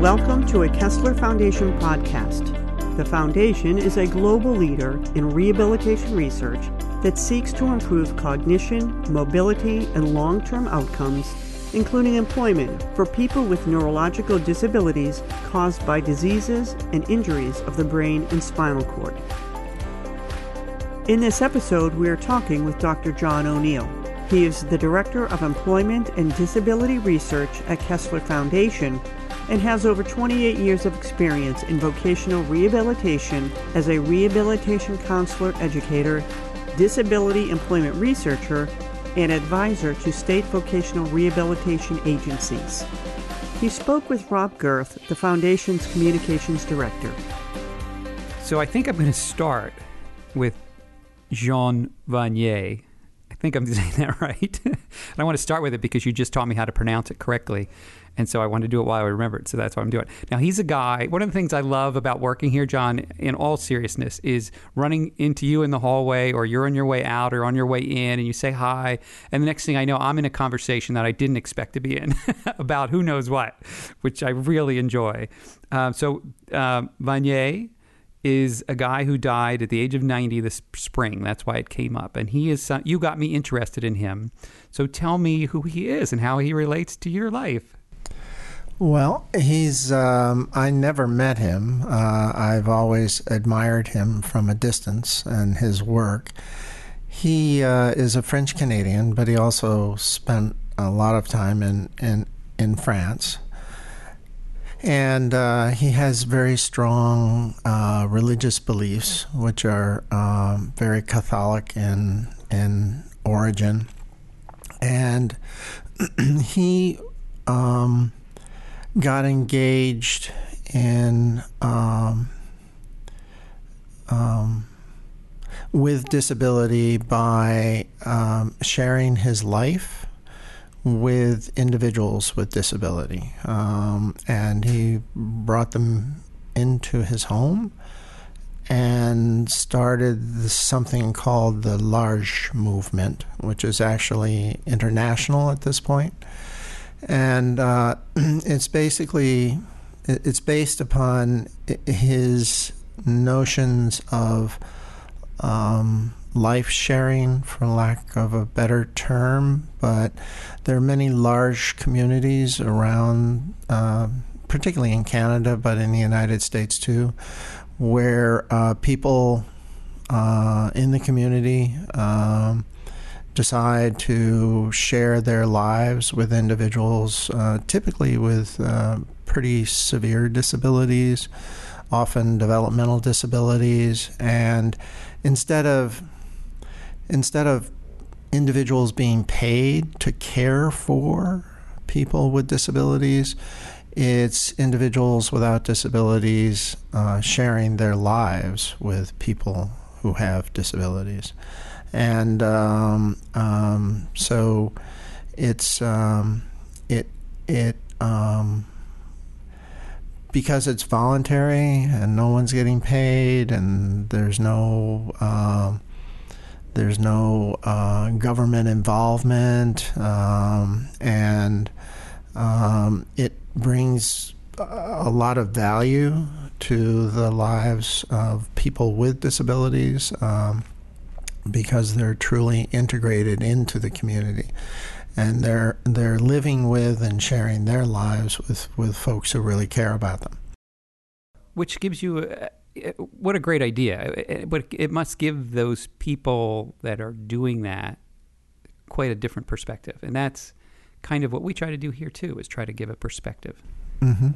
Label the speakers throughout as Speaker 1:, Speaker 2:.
Speaker 1: Welcome to a Kessler Foundation podcast. The Foundation is a global leader in rehabilitation research that seeks to improve cognition, mobility, and long term outcomes, including employment, for people with neurological disabilities caused by diseases and injuries of the brain and spinal cord. In this episode, we are talking with Dr. John O'Neill. He is the Director of Employment and Disability Research at Kessler Foundation and has over 28 years of experience in vocational rehabilitation as a rehabilitation counselor educator, disability employment researcher, and advisor to state vocational rehabilitation agencies. He spoke with Rob Girth, the Foundation's communications director.
Speaker 2: So I think I'm going to start with Jean Vanier. I think I'm saying that right. and I want to start with it because you just taught me how to pronounce it correctly. And so I want to do it while I remember it. So that's what I'm doing. it. Now, he's a guy. One of the things I love about working here, John, in all seriousness, is running into you in the hallway or you're on your way out or on your way in and you say hi. And the next thing I know, I'm in a conversation that I didn't expect to be in about who knows what, which I really enjoy. Uh, so, uh, Vanier is a guy who died at the age of 90 this spring. That's why it came up. And he is, you got me interested in him. So tell me who he is and how he relates to your life.
Speaker 3: Well, he's, um, I never met him. Uh, I've always admired him from a distance and his work. He uh, is a French Canadian, but he also spent a lot of time in, in, in France. And uh, he has very strong uh, religious beliefs, which are um, very Catholic in, in origin. And he um, got engaged in um, um, with disability by um, sharing his life with individuals with disability, um, and he brought them into his home and started something called the L'Arche movement, which is actually international at this point and uh, it's basically it's based upon his notions of um, life sharing, for lack of a better term. But there are many L'Arche communities around, uh, particularly in Canada, but in the United States too, where uh, people uh, in the community. Um, decide to share their lives with individuals, uh, typically with uh, pretty severe disabilities, often developmental disabilities, and instead of instead of individuals being paid to care for people with disabilities, it's individuals without disabilities uh, sharing their lives with people who have disabilities and um, um, so it's um, it it um, because it's voluntary and no one's getting paid and there's no um, there's no uh, government involvement and it brings a lot of value to the lives of people with disabilities. Um, because they're truly integrated into the community. And they're they're living with and sharing their lives with with folks who really care about them.
Speaker 2: Which gives you a, what a great idea. But it must give those people that are doing that quite a different perspective. And that's kind of what we try to do here too is try to give a perspective.
Speaker 3: Mm-hmm.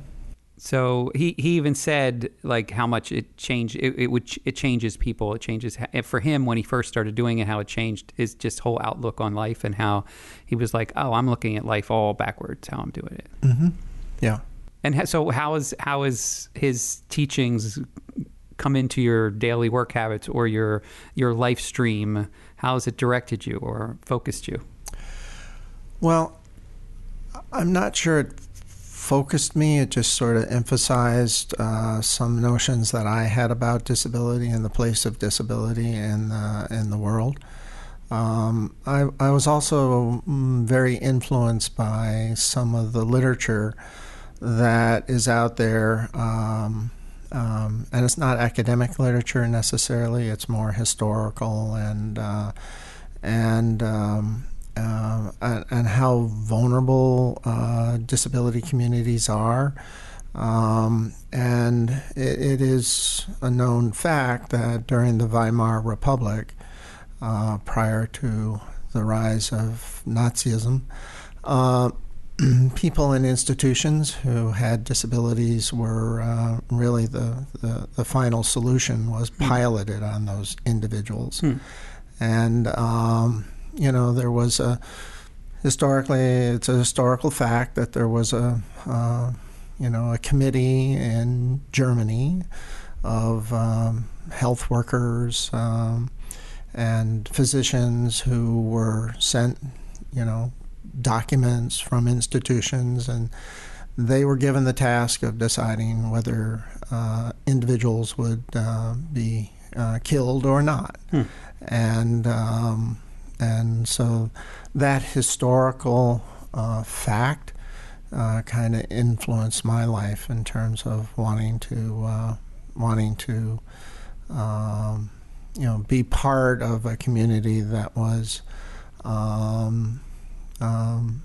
Speaker 2: So he, he even said like how much it changed it, it would it changes people. It changes for him when he first started doing it how it changed his just whole outlook on life and how he was like oh I'm looking at life all backwards how I'm doing it.
Speaker 3: Mm-hmm. yeah.
Speaker 2: And so how is how is his teachings come into your daily work habits or your your life stream? How has it directed you or focused you?
Speaker 3: Well I'm not sure it focused me. It just sort of emphasized uh, some notions that I had about disability and the place of disability in the, in the world. Um, I, I was also mm, very influenced by some of the literature that is out there. Um, um, and it's not academic literature necessarily. It's more historical and uh, and um, uh, and how vulnerable uh, disability communities are. Um, and it, it is a known fact that during the Weimar Republic, uh, prior to the rise of Nazism, uh, people in institutions who had disabilities were uh, really the, the, the, final solution was hmm. piloted on those individuals. Hmm. And, um, you know, there was a, historically, it's a historical fact that there was a, uh, you know, a committee in Germany of um, health workers um, and physicians who were sent, you know, documents from institutions, and they were given the task of deciding whether uh, individuals would uh, be uh, killed or not. Hmm. And um, and so that historical uh, fact uh, kind of influenced my life in terms of wanting to uh, wanting to um, you know be part of a community that was um, um,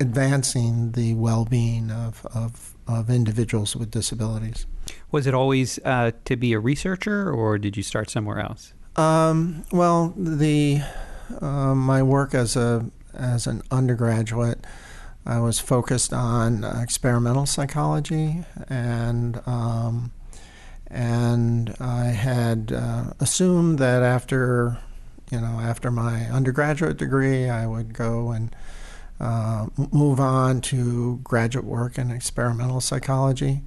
Speaker 3: advancing the well-being of, of, of individuals with disabilities.
Speaker 2: Was it always uh, to be a researcher, or did you start somewhere else?
Speaker 3: Um, well, the uh, my work as a as an undergraduate, I was focused on experimental psychology, and um, and I had uh, assumed that after you know, after my undergraduate degree, I would go and uh, move on to graduate work in experimental psychology.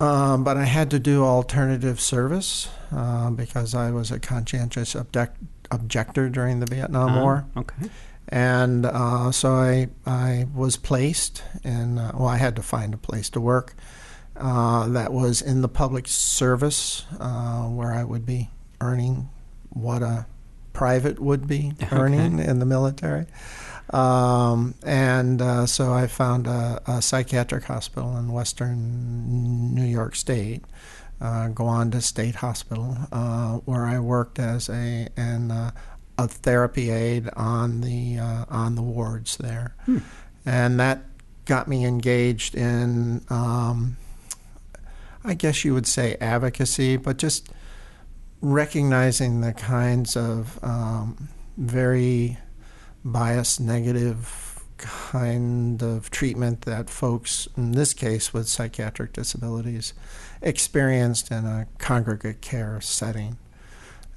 Speaker 3: Um, but I had to do alternative service uh, because I was a conscientious object- objector during the Vietnam
Speaker 2: uh,
Speaker 3: War.
Speaker 2: Okay.
Speaker 3: And uh, so I, I was placed in, uh, well, I had to find a place to work uh, that was in the public service uh, where I would be earning what a private would be earning okay. in the military. Um, and uh, so I found a, a, psychiatric hospital in western New York State, uh, Gowanda State Hospital, uh, where I worked as a an, uh, a therapy aide on the uh, on the wards there, hmm. and that got me engaged in, um, I guess you would say advocacy, but just recognizing the kinds of um, very biased, negative kind of treatment that folks, in this case with psychiatric disabilities, experienced in a congregate care setting.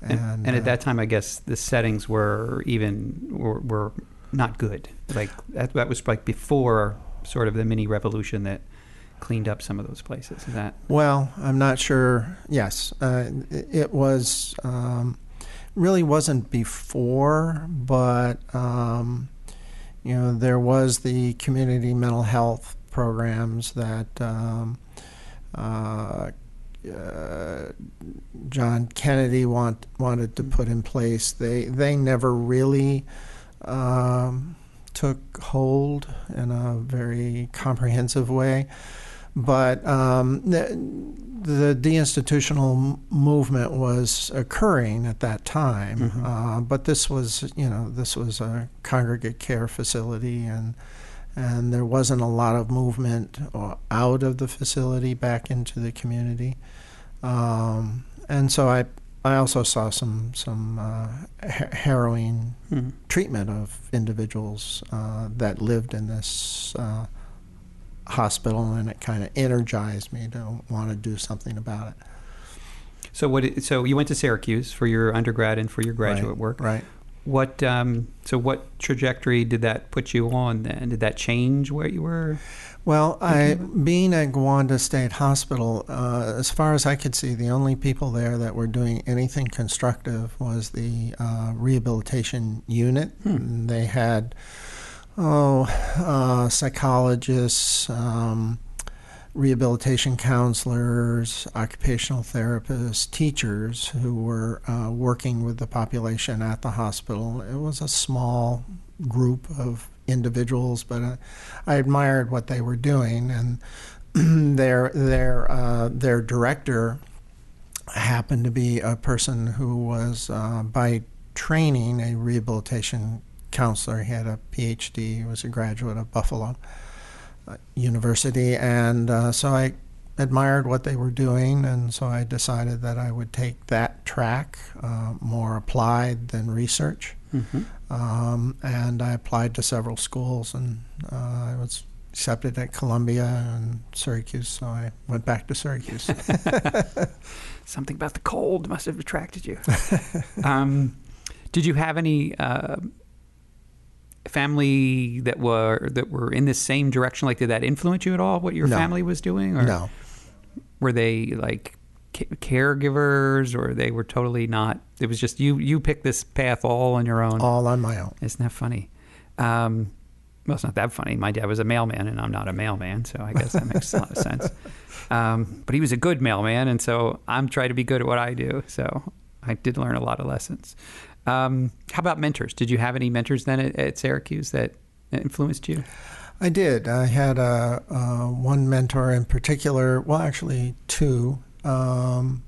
Speaker 2: And, and, and at uh, that time, I guess the settings were even were, were not good. Like that, that was like before sort of the mini revolution that cleaned up some of those places. Is that
Speaker 3: well? I'm not sure. Yes, uh, it was um, really wasn't before, but um, you know there was the community mental health programs that. Um, uh, uh, John Kennedy want, wanted to put in place. They they never really um, took hold in a very comprehensive way. But um, the, the, deinstitutional movement was occurring at that time. Mm-hmm. Uh, but this was, you know, this was a congregate care facility, and and there wasn't a lot of movement uh, out of the facility back into the community. Um, and so I I also saw some some uh, ha- harrowing mm-hmm. treatment of individuals uh, that lived in this uh, hospital, and it kind of energized me to want to do something about it.
Speaker 2: So what? So you went to Syracuse for your undergrad and for your graduate
Speaker 3: right,
Speaker 2: work,
Speaker 3: right?
Speaker 2: What? Um, so what trajectory did that put you on? Then did that change where you were?
Speaker 3: Well, I being at Gowanda State Hospital, uh, as far as I could see, the only people there that were doing anything constructive was the uh, rehabilitation unit. Hmm. They had oh, uh, psychologists, um, rehabilitation counselors, occupational therapists, teachers who were uh, working with the population at the hospital. It was a small group of individuals, but uh, I admired what they were doing, and their their uh, their director happened to be a person who was uh, by training a rehabilitation counselor. He had a PhD. He was a graduate of Buffalo University, and uh, so I admired what they were doing, and so I decided that I would take that track, uh, more applied than research.
Speaker 2: Mm-hmm.
Speaker 3: Um, and I applied to several schools, and uh, I was accepted at Columbia and Syracuse, so I went back to Syracuse.
Speaker 2: Something about the cold must have attracted you. um, did you have any uh, family that were that were in the same direction? Like, did that influence you at all? What your
Speaker 3: No.
Speaker 2: family was doing? Or
Speaker 3: no,
Speaker 2: were they like ca- caregivers, or they were totally not? It was just you. You picked this path all on your own.
Speaker 3: all on my own.
Speaker 2: Isn't that funny? Um, well, it's not that funny. My dad was a mailman, and I'm not a mailman, so I guess that makes a lot of sense. Um, but he was a good mailman, and so I'm trying to be good at what I do. So I did learn a lot of lessons. Um, how about mentors? Did you have any mentors then at, at Syracuse that influenced you?
Speaker 3: I did. I had a, uh, one mentor in particular. Well, actually, two, um,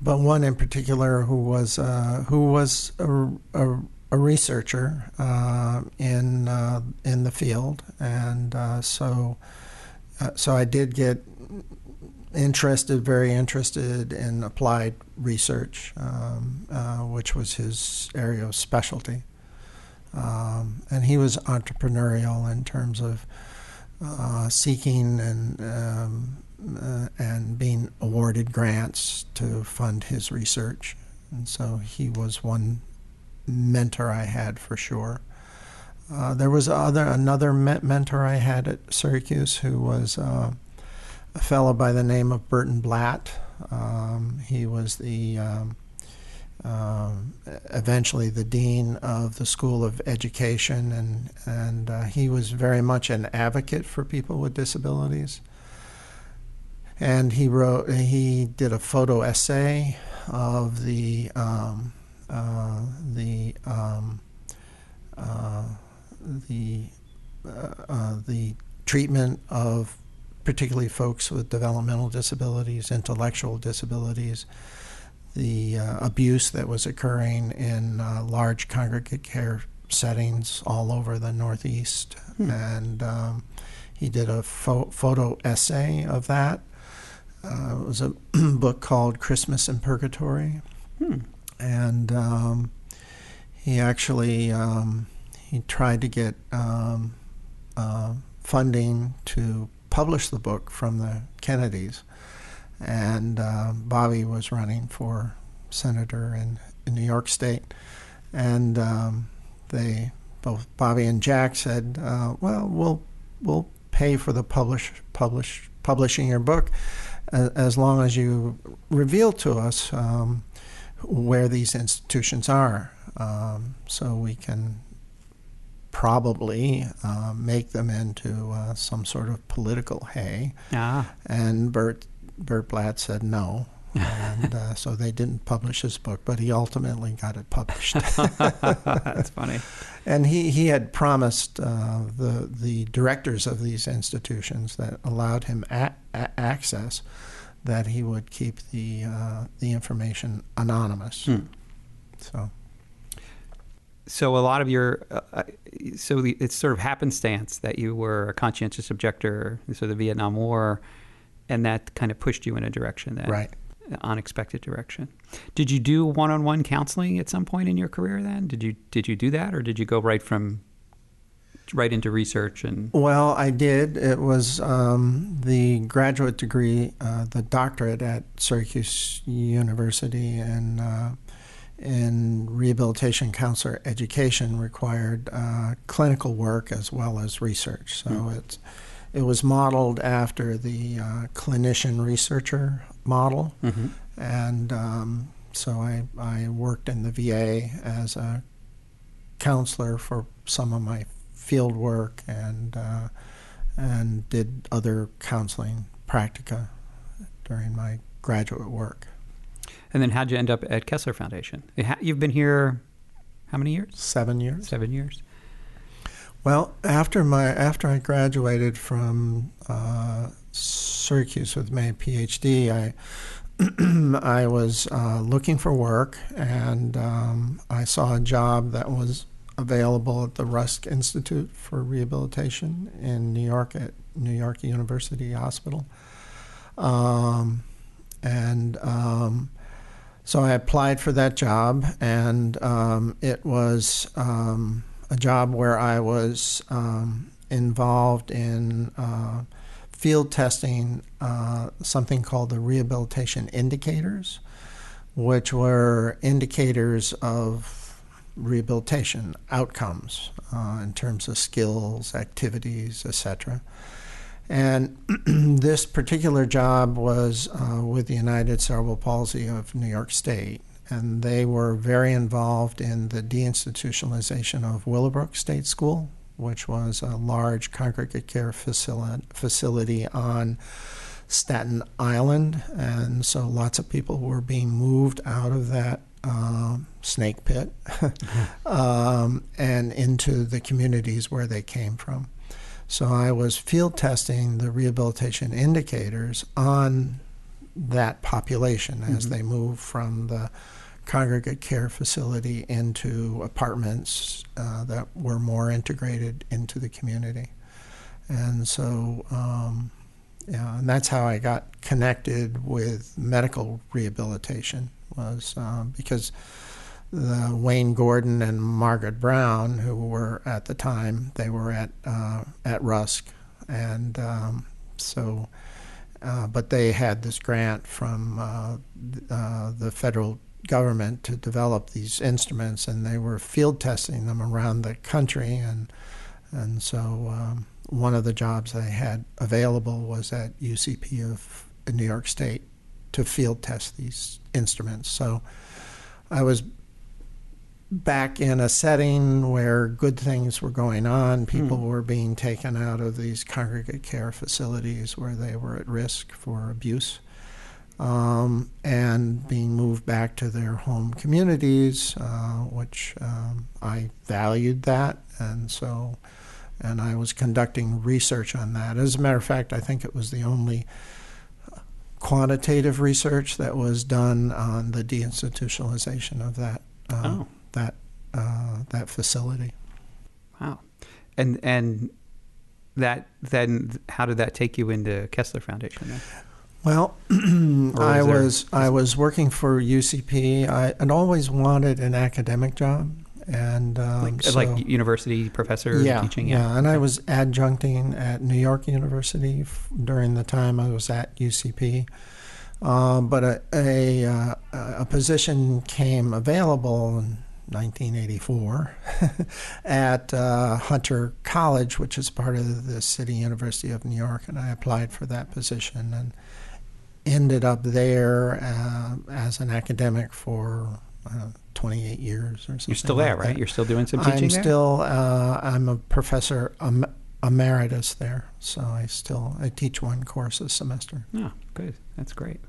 Speaker 3: but one in particular who was uh, who was a, a, a researcher uh, in uh, in the field, and uh, so uh, so I did get interested, very interested in applied research, um, uh, which was his area of specialty. Um, and he was entrepreneurial in terms of uh, seeking and um, uh, and being awarded grants to fund his research. And so he was one mentor I had for sure. Uh, there was other another me- mentor I had at Syracuse who was uh, a fellow by the name of Burton Blatt. Um, he was the um, um, eventually the dean of the School of Education, and and uh, he was very much an advocate for people with disabilities. And he wrote, he did a photo essay of the um, uh, the um, uh, the uh, uh, the treatment of particularly folks with developmental disabilities, intellectual disabilities, the uh, abuse that was occurring in uh, large congregate care settings all over the Northeast.
Speaker 2: Hmm.
Speaker 3: And um, he did a pho- photo essay of that. Uh, it was a book called Christmas in Purgatory.
Speaker 2: Hmm.
Speaker 3: And um, he actually um, he tried to get um, uh, funding to publish the book from the Kennedys and uh, Bobby was running for senator in, in New York State, and um, they both Bobby and Jack said, uh, "Well, we'll we'll pay for the publish publish publishing your book, as, as long as you reveal to us um, where these institutions are, um, so we can." Probably uh, make them into uh, some sort of political hay.
Speaker 2: Ah,
Speaker 3: And Bert Bert Blatt said no, and uh, so they didn't publish his book. But he ultimately got it published.
Speaker 2: that's funny.
Speaker 3: and he, he had promised uh, the the directors of these institutions that allowed him a- a- access that he would keep the uh, the information anonymous.
Speaker 2: Hmm.
Speaker 3: So
Speaker 2: So a lot of your, uh, uh, so the, it's sort of happenstance that you were a conscientious objector, so the Vietnam War, and that kind of pushed you in a direction that
Speaker 3: right.
Speaker 2: unexpected direction. Did you do one-on-one counseling at some point in your career? Then did you did you do that, or did you go right from right into research and?
Speaker 3: Well, I did. It was um, the graduate degree, uh, the doctorate at Syracuse University, and uh, in rehabilitation counselor education required uh, clinical work as well as research. So
Speaker 2: Hmm.
Speaker 3: it's it was modeled after the uh, clinician researcher model,
Speaker 2: Mhm.
Speaker 3: and um, so I I worked in the VA as a counselor for some of my field work and uh, and did other counseling practica during my graduate work.
Speaker 2: And then how'd you end up at Kessler Foundation? You've been here how many years?
Speaker 3: Seven years.
Speaker 2: Seven years.
Speaker 3: Well, after my after I graduated from uh, Syracuse with my PhD, I I was uh, looking for work, and um, I saw a job that was available at the Rusk Institute for Rehabilitation in New York at New York University Hospital, um, and um, so I applied for that job, and um, it was um, a job where I was um, involved in. Uh, field testing uh, something called the rehabilitation indicators, which were indicators of rehabilitation outcomes uh, in terms of skills, activities, etc. And this particular job was uh, with the United Cerebral Palsy of New York State, and they were very involved in the deinstitutionalization of Willowbrook State School, which was a large congregate care facility on Staten Island. And so lots of people were being moved out of that uh, snake pit um, and into the communities where they came from. So I was field testing the rehabilitation indicators on that population as mm-hmm. they move from the congregate care facility into apartments uh, that were more integrated into the community. And so, um, yeah, and that's how I got connected with medical rehabilitation was um, because the Wayne Gordon and Margaret Brown, who were at the time, they were at uh, at Rusk, and um, so. Uh, but they had this grant from uh, uh the federal government to develop these instruments, and they were field testing them around the country. And and so um, one of the jobs I had available was at UCP of New York State to field test these instruments. So I was back in a setting where good things were going on. People mm. were being taken out of these congregate care facilities where they were at risk for abuse um, and being moved back to their home communities, uh, which um, I valued that, and so and I was conducting research on that. As a matter of fact, I think it was the only quantitative research that was done on the deinstitutionalization of that uh, oh. That uh, that facility.
Speaker 2: Wow, and and that then how did that take you into Kessler Foundation? Then?
Speaker 3: Well, I was I was working for UCP. I had always wanted an academic job, and um,
Speaker 2: like, so, like, university professor
Speaker 3: yeah,
Speaker 2: teaching.
Speaker 3: Yeah, yeah, and I was adjuncting at New York University f- during the time I was at UCP. Um, but a, a, uh, a position came available in 1984 at uh, Hunter College, which is part of the City University of New York, and I applied for that position and ended up there uh, as an academic for uh, 28 years or something.
Speaker 2: You're still there,
Speaker 3: like
Speaker 2: right? You're still doing some teaching
Speaker 3: I'm
Speaker 2: there?
Speaker 3: still, uh, I'm a professor um, emeritus there, so I still I teach one course a semester.
Speaker 2: Oh, good. That's great.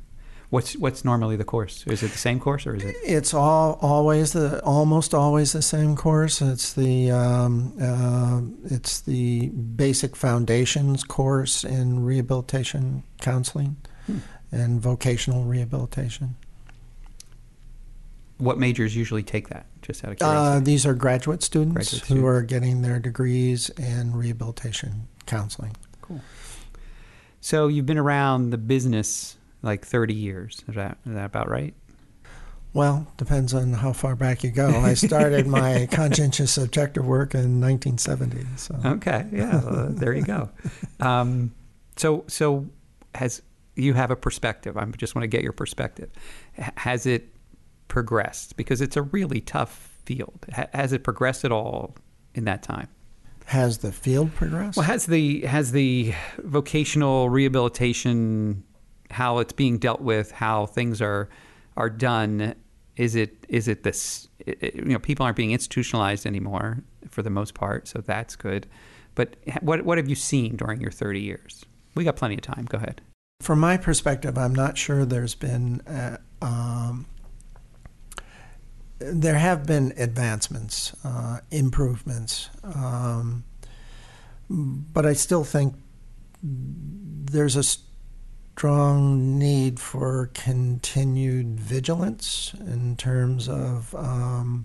Speaker 2: What's what's normally the course? Is it the same course or is it?
Speaker 3: It's all always the almost always the same course. It's the um, uh, it's the basic foundations course in rehabilitation counseling. Hmm and vocational rehabilitation.
Speaker 2: What majors usually take that? Just out of curiosity.
Speaker 3: Uh, these are graduate students graduate who students. are getting their degrees in rehabilitation counseling.
Speaker 2: Cool. So you've been around the business like 30 years. Is that, is that about right?
Speaker 3: Well, depends on how far back you go. I started my conscientious objective work in 1970. So.
Speaker 2: Okay, yeah, well, there you go. Um, so, so has you have a perspective. I just want to get your perspective. Has it progressed? Because it's a really tough field. Has it progressed at all in that time?
Speaker 3: Has the field progressed?
Speaker 2: Well, has the has the vocational rehabilitation, how it's being dealt with, how things are are done. Is it is it this? you know, people aren't being institutionalized anymore for the most part, so that's good. But what what have you seen during your thirty years? We got plenty of time. Go ahead.
Speaker 3: From my perspective, I'm not sure there's been. Uh, um, there have been advancements, uh, improvements. Um, but I still think there's a strong need for continued vigilance in terms of um,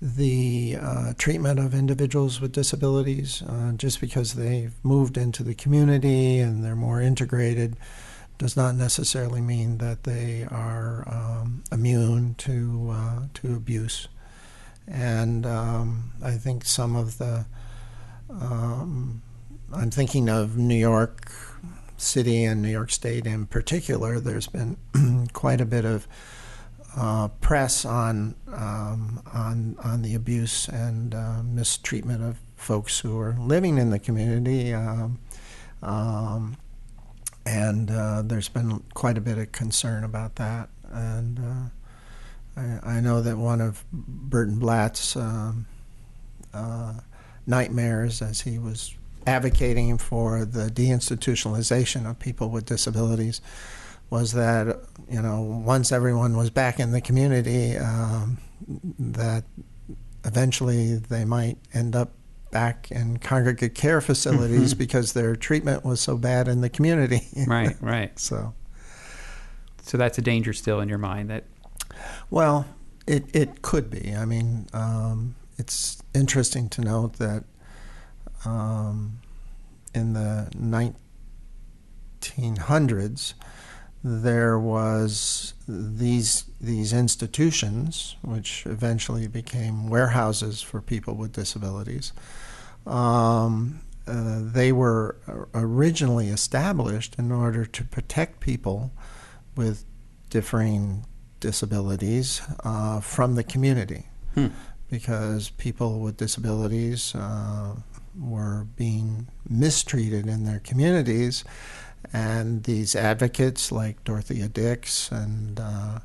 Speaker 3: the uh, treatment of individuals with disabilities. Uh, just because they've moved into the community and they're more integrated does not necessarily mean that they are um, immune to uh, to abuse. And um, I think some of the um, I'm thinking of New York City and New York State in particular. There's been quite a bit of uh, press on um, on on the abuse and uh, mistreatment of folks who are living in the community. Um, um, and uh, there's been quite a bit of concern about that. And uh, I, I, know that one of Burton Blatt's um, uh, nightmares, as he was advocating for the deinstitutionalization of people with disabilities, was that you know once everyone was back in the community, um, that eventually they might end up back in congregate care facilities mm-hmm. because their treatment was so bad in the community.
Speaker 2: right, right.
Speaker 3: So,
Speaker 2: so that's a danger still in your mind that.
Speaker 3: Well, it it could be. I mean, um, it's interesting to note that um, in the 1900s there was these these institutions, which eventually became warehouses for people with disabilities. Um, uh, they were originally established in order to protect people with differing disabilities uh, from the community, hmm. because people with disabilities uh, were being mistreated in their communities and these advocates like Dorothea Dix and uh,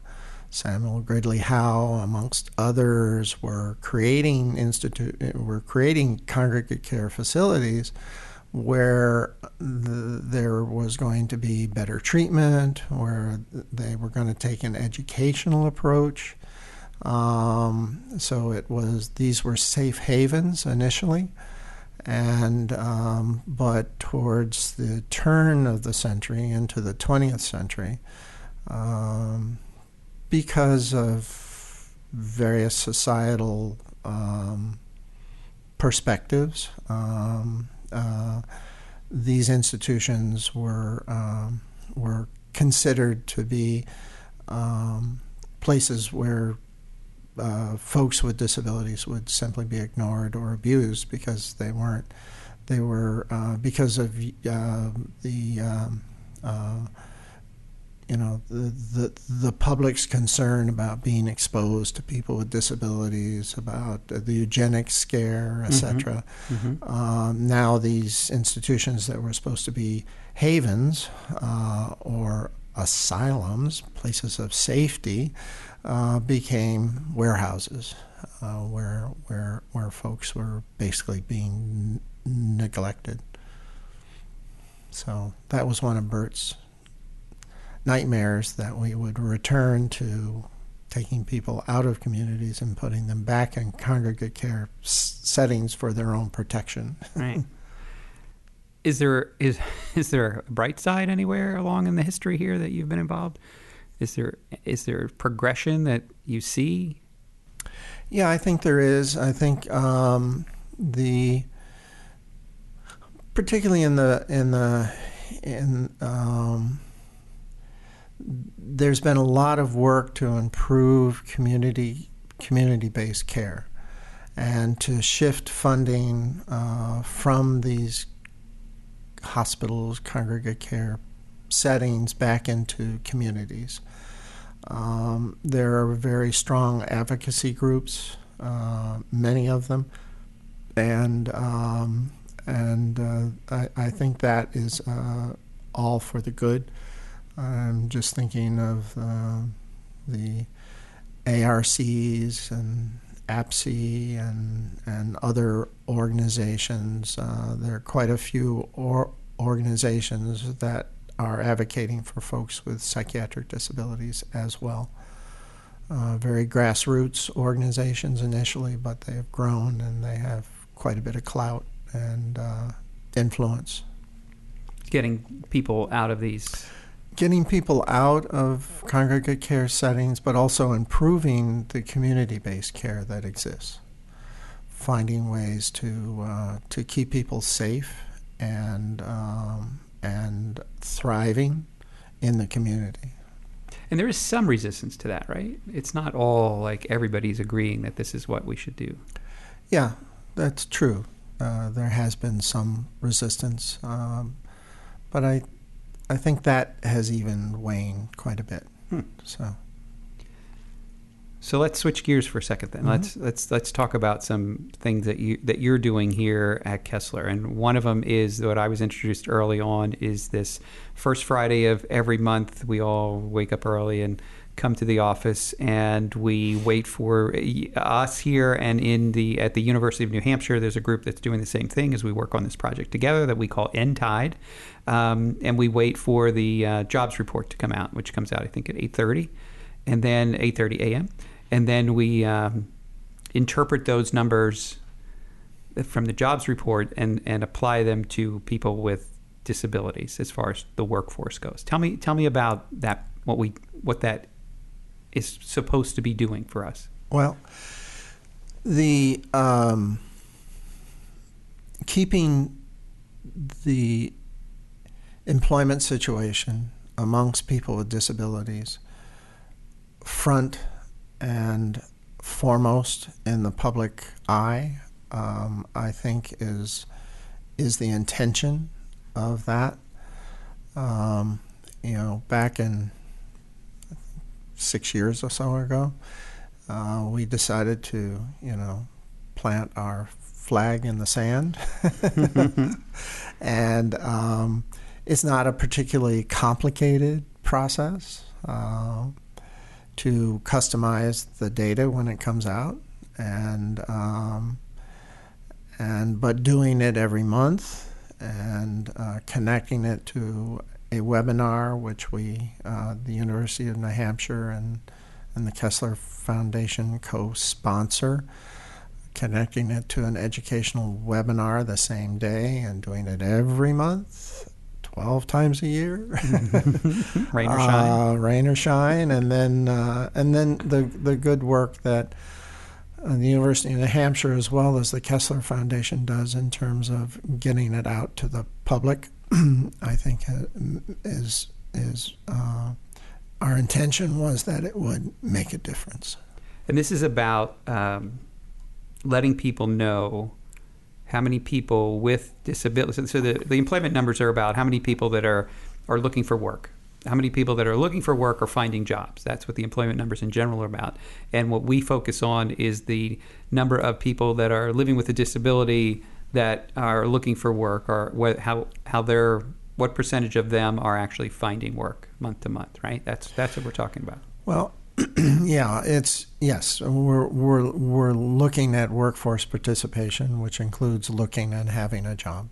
Speaker 3: Samuel Gridley Howe, amongst others, were creating institute were creating congregate care facilities where the, there was going to be better treatment, where they were going to take an educational approach. Um, so it was these were safe havens initially and um, but towards the turn of the century into the 20th century, um, because of various societal um, perspectives, um, uh, these institutions were um, were considered to be um, places where uh, folks with disabilities would simply be ignored or abused because they weren't they were uh, because of uh, the um, uh, you know the, the the public's concern about being exposed to people with disabilities, about the eugenics scare, etc. Mm-hmm. Mm-hmm. Um, now these institutions that were supposed to be havens uh, or asylums, places of safety, uh, became warehouses uh, where where where folks were basically being n- neglected. So that was one of Bert's nightmares that we would return to taking people out of communities and putting them back in congregate care s- settings for their own protection.
Speaker 2: right. Is there is is there a bright side anywhere along in the history here that you've been involved? Is there is there progression that you see?
Speaker 3: Yeah, I think there is. I think um, the particularly in the in the in um, there's been a lot of work to improve community community based care and to shift funding uh, from these hospitals, congregate care settings back into communities. Um, there are very strong advocacy groups, uh, many of them, and um, and uh, I, I, think that is uh, all for the good. I'm just thinking of uh, the ARCs and APSE and and other organizations. Uh, there are quite a few or organizations that are advocating for folks with psychiatric disabilities as well. Uh, very grassroots organizations initially, but they have grown and they have quite a bit of clout and uh, influence.
Speaker 2: Getting people out of these.
Speaker 3: Getting people out of congregate care settings, but also improving the community based care that exists. Finding ways to, uh, to keep people safe and, um, and thriving in the community.
Speaker 2: And there is some resistance to that, right? It's not all like everybody's agreeing that this is what we should do.
Speaker 3: Yeah, that's true. Uh, there has been some resistance, um, but I, I think that has even waned quite a bit.
Speaker 2: Hmm.
Speaker 3: So.
Speaker 2: So let's switch gears for a second. Then
Speaker 3: Mhm.
Speaker 2: let's let's let's talk about some things that you that you're doing here at Kessler. And one of them is what I was introduced early on is this first Friday of every month. We all wake up early and come to the office, and we wait for us here and in the at the University of New Hampshire. There's a group that's doing the same thing as we work on this project together that we call nTIDE, um, and we wait for the uh, jobs report to come out, which comes out I think at 8:30, and then 8:30 a.m and then we um, interpret those numbers from the jobs report and, and apply them to people with disabilities as far as the workforce goes. Tell me tell me about that what we what that is supposed to be doing for us.
Speaker 3: Well, the um, keeping the employment situation amongst people with disabilities front and foremost in the public eye, um, I think is is the intention of that. Um, you know, back in six years or so ago, uh, we decided to, you know, plant our flag in the sand, and um, it's not a particularly complicated process. Uh, to customize the data when it comes out, and um, and but doing it every month and uh, connecting it to a webinar, which we, uh, the University of New Hampshire and and the Kessler Foundation co-sponsor, connecting it to an educational webinar the same day and doing it every month 12 times a year.
Speaker 2: Rain or shine.
Speaker 3: uh, rain or shine. And then uh, and then the the good work that uh, the University of New Hampshire as well as the Kessler Foundation does in terms of getting it out to the public I think uh, is is uh, our intention was that it would make a difference.
Speaker 2: And this is about um, letting people know how many people with disabilities. So the, the employment numbers are about how many people that are, are looking for work. How many people that are looking for work are finding jobs? That's what the employment numbers in general are about. And what we focus on is the number of people that are living with a disability that are looking for work, or what, how how they're what percentage of them are actually finding work month to month. Right. That's that's what we're talking about.
Speaker 3: Well, yeah, it's yes. We're we're we're looking at workforce participation, which includes looking and having a job,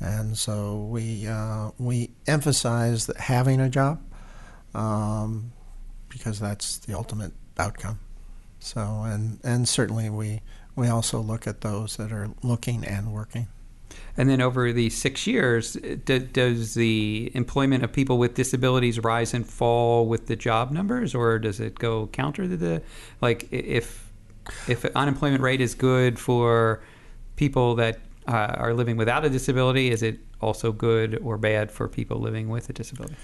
Speaker 3: and so we uh, we emphasize that having a job um, because that's the ultimate outcome. So and and certainly we we also look at those that are looking and working.
Speaker 2: And then over the six years, d- does the employment of people with disabilities rise and fall with the job numbers, or does it go counter to the like if if unemployment rate is good for people that uh, are living without a disability, is it also good or bad for people living with a disability?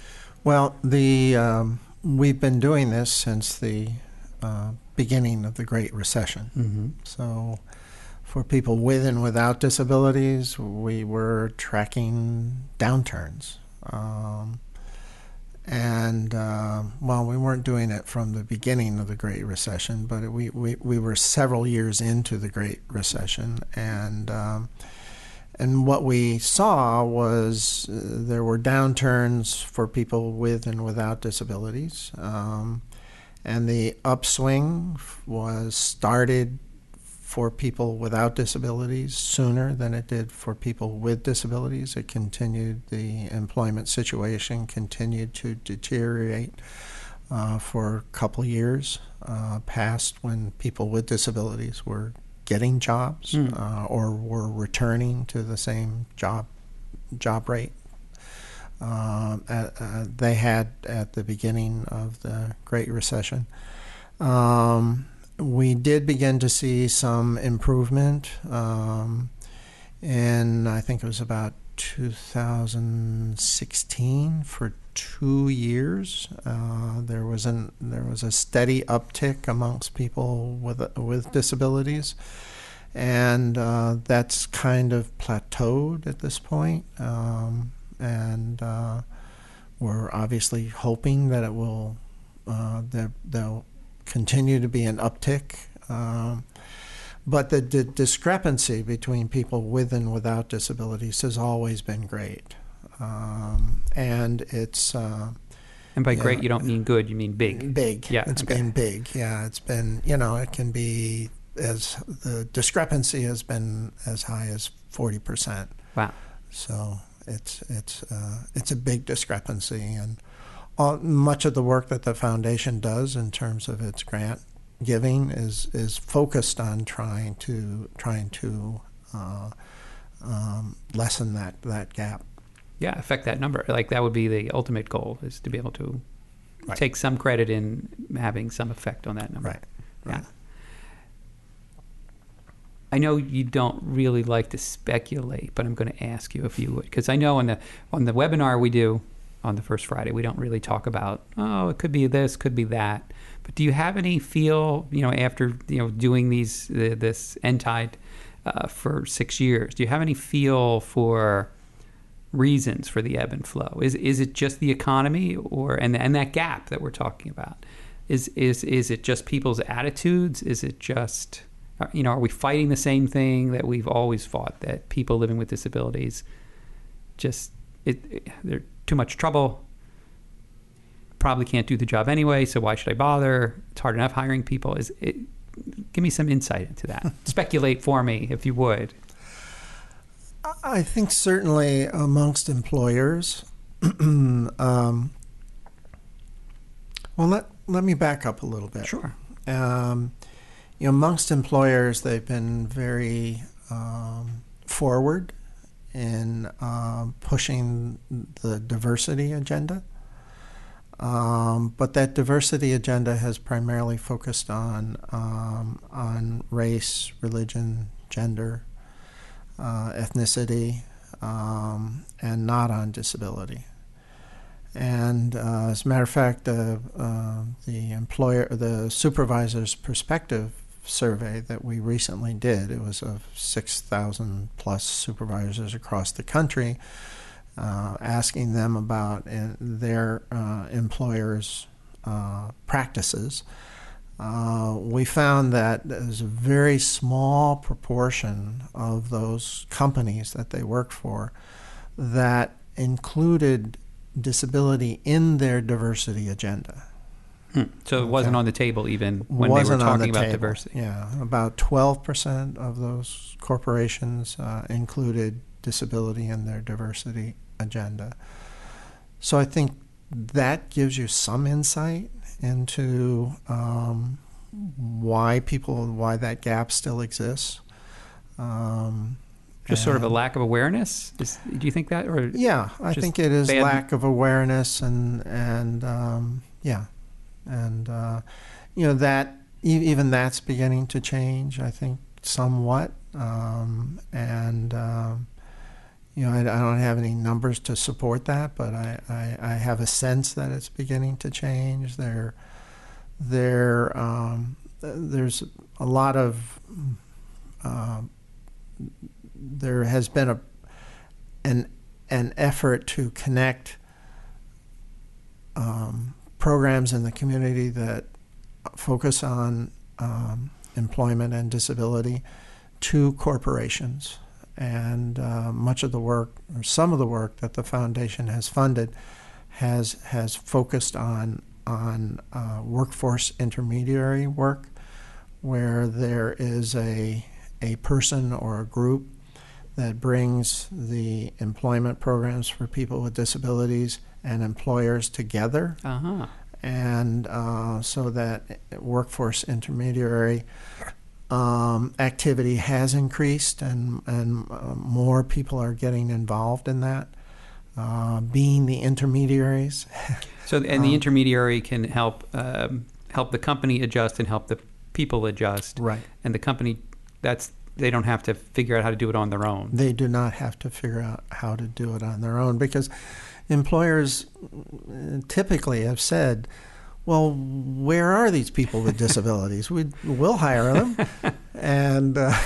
Speaker 3: Well, the um, we've been doing this since the uh, beginning of the Great Recession.
Speaker 2: Mm-hmm.
Speaker 3: So for people with and without disabilities, we were tracking downturns. Um, and uh, well, we weren't doing it from the beginning of the Great Recession, but we, we, we were several years into the Great Recession. And, um, and what we saw was uh, there were downturns for people with and without disabilities. Um, and the upswing was started for people without disabilities sooner than it did for people with disabilities. It continued, the employment situation continued to deteriorate uh, for a couple years uh, past when people with disabilities were getting jobs
Speaker 2: Hmm.
Speaker 3: uh, or were returning to the same job job rate um, at, uh, they had at the beginning of the Great Recession. Um, we did begin to see some improvement, um, and I think it was about 2016 for two years. Uh, there was an there was a steady uptick amongst people with with disabilities, and uh, that's kind of plateaued at this point. Um, and uh, we're obviously hoping that it will uh, that there'll continue to be an uptick. Um, but the, the discrepancy between people with and without disabilities has always been great, um, and it's uh,
Speaker 2: And by
Speaker 3: Yeah.
Speaker 2: great, you don't mean good, you mean big.
Speaker 3: Big.
Speaker 2: Yeah,
Speaker 3: It's
Speaker 2: okay.
Speaker 3: been big. Yeah. It's been, you know, it can be as the discrepancy has been as high as 40%.
Speaker 2: Wow.
Speaker 3: So it's, it's, uh, it's a big discrepancy. And all, much of the work that the foundation does in terms of its grant giving is, is focused on trying to, trying to, uh, um, lessen that, that gap.
Speaker 2: Yeah, affect that number. Like that would be the ultimate goal is to be able to
Speaker 3: Right.
Speaker 2: take some credit in having some effect on that number.
Speaker 3: Right.
Speaker 2: Yeah. I know you don't really like to speculate, but I'm going to ask you if you would, because I know on the on the webinar we do on the first Friday, we don't really talk about oh, it could be this, could be that. But do you have any feel, you know, after you know doing these this nTIDE uh, for six years, do you have any feel for reasons for the ebb and flow? Is is it just the economy, or and and that gap that we're talking about? Is is is it just people's attitudes? Is it just uh, you know, are we fighting the same thing that we've always fought? That people living with disabilities just it, it they're too much trouble. Probably can't do the job anyway, so why should I bother? It's hard enough hiring people. Is it? Give me some insight into that. Speculate for me, if you would.
Speaker 3: I think certainly amongst employers. um, well, let let me back up a little bit.
Speaker 2: Sure.
Speaker 3: Um, you know, amongst employers, they've been very um, forward in um, pushing the diversity agenda. Um, but that diversity agenda has primarily focused on um, on race, religion, gender, uh, ethnicity, um, and not on disability. And uh, as a matter of fact, uh, the employer, the supervisor's perspective survey that we recently did, it was of six thousand plus supervisors across the country, uh, asking them about uh, their uh, employers' uh, practices. Uh, we found that there's a very small proportion of those companies that they worked for that included disability in their diversity agenda.
Speaker 2: Hmm. So it wasn't on the table even when
Speaker 3: Wasn't
Speaker 2: they were talking
Speaker 3: the
Speaker 2: about
Speaker 3: table.
Speaker 2: diversity.
Speaker 3: Yeah, about 12% of those corporations uh, included disability in their diversity agenda. So I think that gives you some insight into um, why people, why that gap still exists. Um,
Speaker 2: Just sort of a lack of awareness. Is, do you think that, or
Speaker 3: yeah, I think it is
Speaker 2: bad-
Speaker 3: lack of awareness and and um, yeah, and uh, you know that even that's beginning to change. I think somewhat, um, and um, you know I, I don't have any numbers to support that, but I, I, I have a sense that it's beginning to change. There, there, um, there's a lot of um there has been a an an effort to connect um, programs in the community that focus on um, employment and disability to corporations. And uh, much of the work, or some of the work that the foundation has funded, has has focused on on uh, workforce intermediary work, where there is a a person or a group that brings the employment programs for people with disabilities and employers together,
Speaker 2: uh huh?
Speaker 3: and uh, so that workforce intermediary um, activity has increased, and and uh, more people are getting involved in that, uh, being the intermediaries.
Speaker 2: So, and the um, intermediary can help um, help the company adjust and help the people adjust.
Speaker 3: Right.
Speaker 2: And the company, that's they don't have to figure out how to do it on their own.
Speaker 3: They do not have to figure out how to do it on their own because employers uh, typically have said well, where are these people with disabilities? We will hire them, and uh,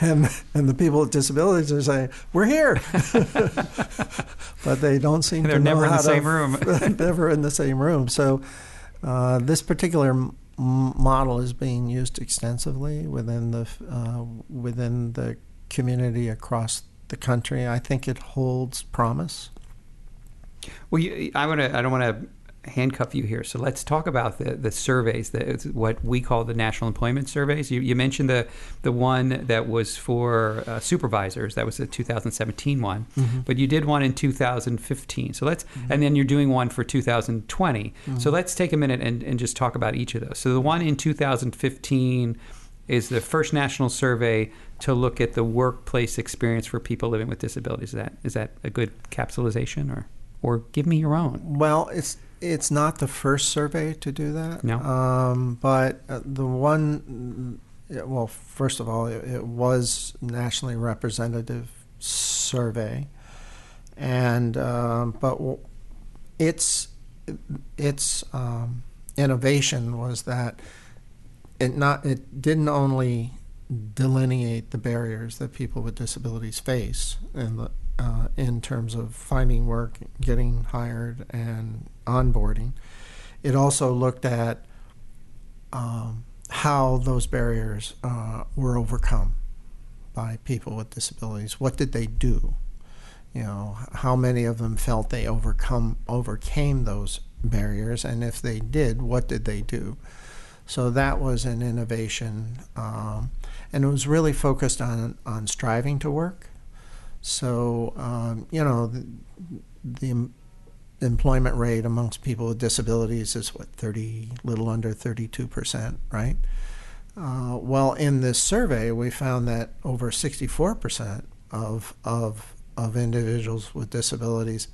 Speaker 3: and and the people with disabilities are saying we're here, but they don't seem to.
Speaker 2: They're
Speaker 3: to
Speaker 2: never
Speaker 3: know
Speaker 2: in
Speaker 3: how
Speaker 2: the
Speaker 3: to,
Speaker 2: same room.
Speaker 3: never in the same room. So uh, this particular m- model is being used extensively within the uh, within the community across the country. I think it holds promise.
Speaker 2: Well, you, I want to. I don't want to handcuff you here. So let's talk about the, the surveys, the, what we call the national employment surveys. You, you mentioned the the one that was for uh, supervisors. That was the 2017 one, mm-hmm. but you did one in 2015. So let's, mm-hmm. and then you're doing one for 2020. Mm-hmm. So let's take a minute and, and just talk about each of those. So the one in 2015 is the first national survey to look at the workplace experience for people living with disabilities. Is that is that a good capsulization or? Or give me your own?
Speaker 3: Well, it's it's not the first survey to do that.
Speaker 2: No.
Speaker 3: Um, but uh, the one, well, first of all, it, it was nationally representative survey, and um, but its its um, innovation was that it not it didn't only delineate the barriers that people with disabilities face in the uh, in terms of finding work, getting hired, and onboarding. It also looked at um, how those barriers uh, were overcome by people with disabilities. What did they do? You know, how many of them felt they overcome overcame those barriers, and if they did, what did they do? So that was an innovation, um, and it was really focused on on striving to work so, um, you know, the, the, employment rate amongst people with disabilities is what, 30, little under 32%, right? Uh, well, in this survey, we found that over 64% of, of, of individuals with disabilities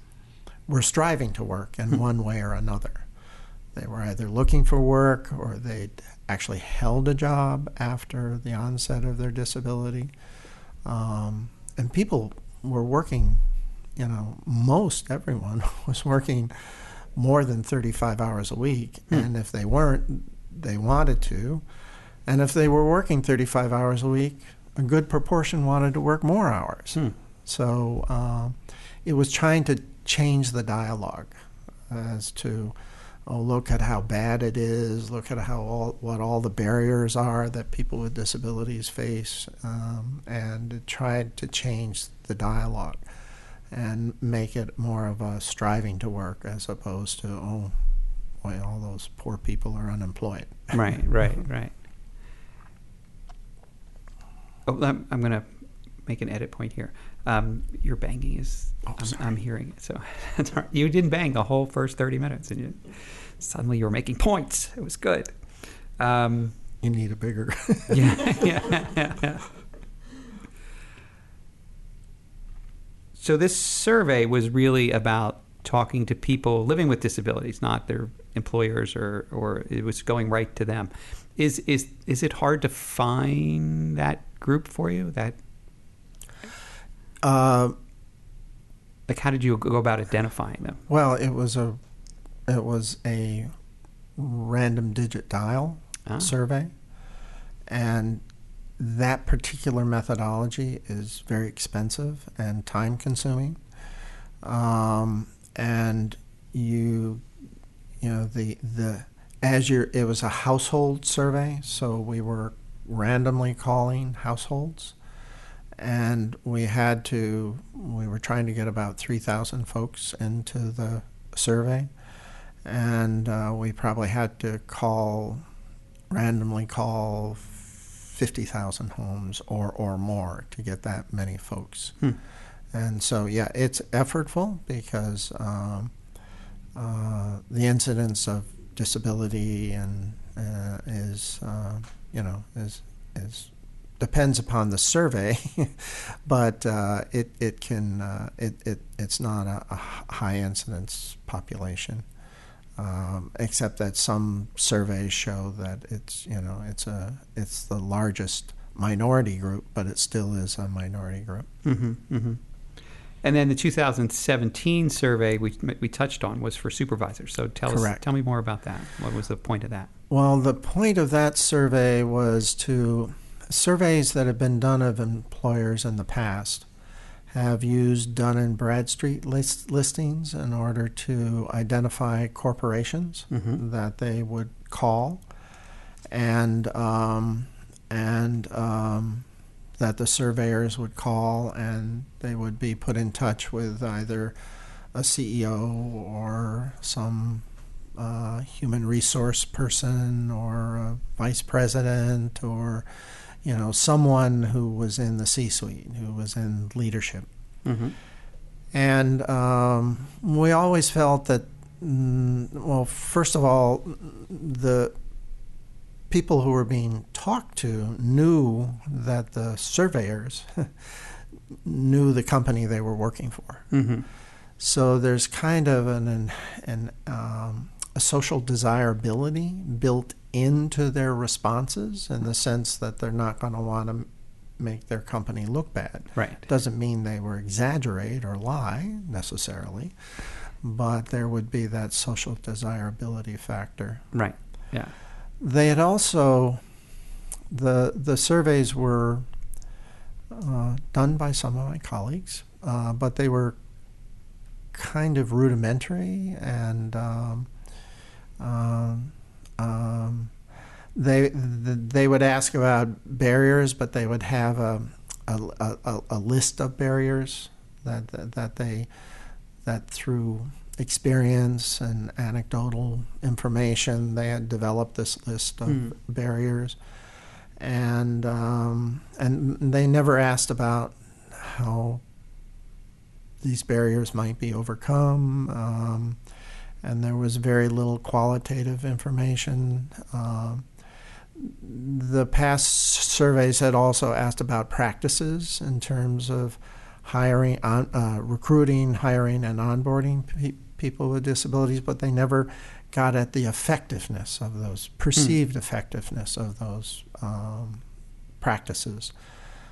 Speaker 3: were striving to work in hmm. one way or another. They were either looking for work or they'd actually held a job after the onset of their disability. Um, and people were working, you know, most everyone was working more than 35 hours a week. Hmm. And if they weren't, they wanted to. And if they were working 35 hours a week, a good proportion wanted to work more hours. Hmm. So uh, it was trying to change the dialogue as to oh, look at how bad it is, look at how all, what all the barriers are that people with disabilities face, um, and tried to change the dialogue and make it more of a striving to work as opposed to, oh, boy, all those poor people are unemployed.
Speaker 2: Right, right, right. Oh, I'm, I'm going to make an edit point here. Um, your banging is, oh, I'm, I'm, hearing it. So you didn't bang the whole first 30 minutes. And you, suddenly you were making points. It was good. Um,
Speaker 3: you need a bigger.
Speaker 2: yeah, yeah, yeah, yeah. So this survey was really about talking to people living with disabilities, not their employers, or or it was going right to them. Is is is it hard to find that group for you? That uh, like how did you go about identifying them?
Speaker 3: Well, it was a it was a random digit dial ah. survey, and that particular methodology is very expensive and time consuming. Um, and you, you know, the the as your it was a household survey, so we were randomly calling households, and we had to we were trying to get about three thousand folks into the survey and uh, we probably had to call randomly call 50,000 homes or, or more to get that many folks. Hmm. And so, yeah, it's effortful because um, uh, the incidence of disability and uh, is, uh, you know, is is depends upon the survey, but uh, it it can uh, it, it it's not a, a high incidence population. Um, except that some surveys show that it's you know it's a it's the largest minority group, but it still is a minority group.
Speaker 2: Mm-hmm, mm-hmm. And then the 2017 survey we, we touched on was for supervisors. So tell
Speaker 3: Correct.
Speaker 2: us, tell me more about that. What was the point of that?
Speaker 3: Well, the point of that survey was to surveys that have been done of employers in the past have used Dun and Bradstreet list, listings in order to identify corporations
Speaker 2: Mhm.
Speaker 3: that they would call, and um, and um, that the surveyors would call, and they would be put in touch with either a CEO or some uh, human resource person or a vice president or you know someone who was in the C-suite, who was in leadership.
Speaker 2: Mm-hmm.
Speaker 3: And um, we always felt that, mm, well, first of all, the people who were being talked to knew that the surveyors knew the company they were working for.
Speaker 2: Mm-hmm.
Speaker 3: So there's kind of an, an, an um, a social desirability built into their responses in the sense that they're not going to want to make their company look bad.
Speaker 2: Right.
Speaker 3: Doesn't mean they were exaggerate or lie necessarily, but there would be that social desirability factor.
Speaker 2: Right. Yeah.
Speaker 3: They had also the the surveys were uh, done by some of my colleagues, uh, but they were kind of rudimentary and um, um, um, they they would ask about barriers, but they would have a a, a, a list of barriers that, that that they that through experience and anecdotal information they had developed this list of
Speaker 2: Hmm.
Speaker 3: barriers, and um, and they never asked about how these barriers might be overcome. Um, and there was very little qualitative information. Um, the past surveys had also asked about practices in terms of hiring, on, uh, recruiting, hiring, and onboarding pe- people with disabilities, but they never got at the effectiveness of those, perceived effectiveness of those um, practices.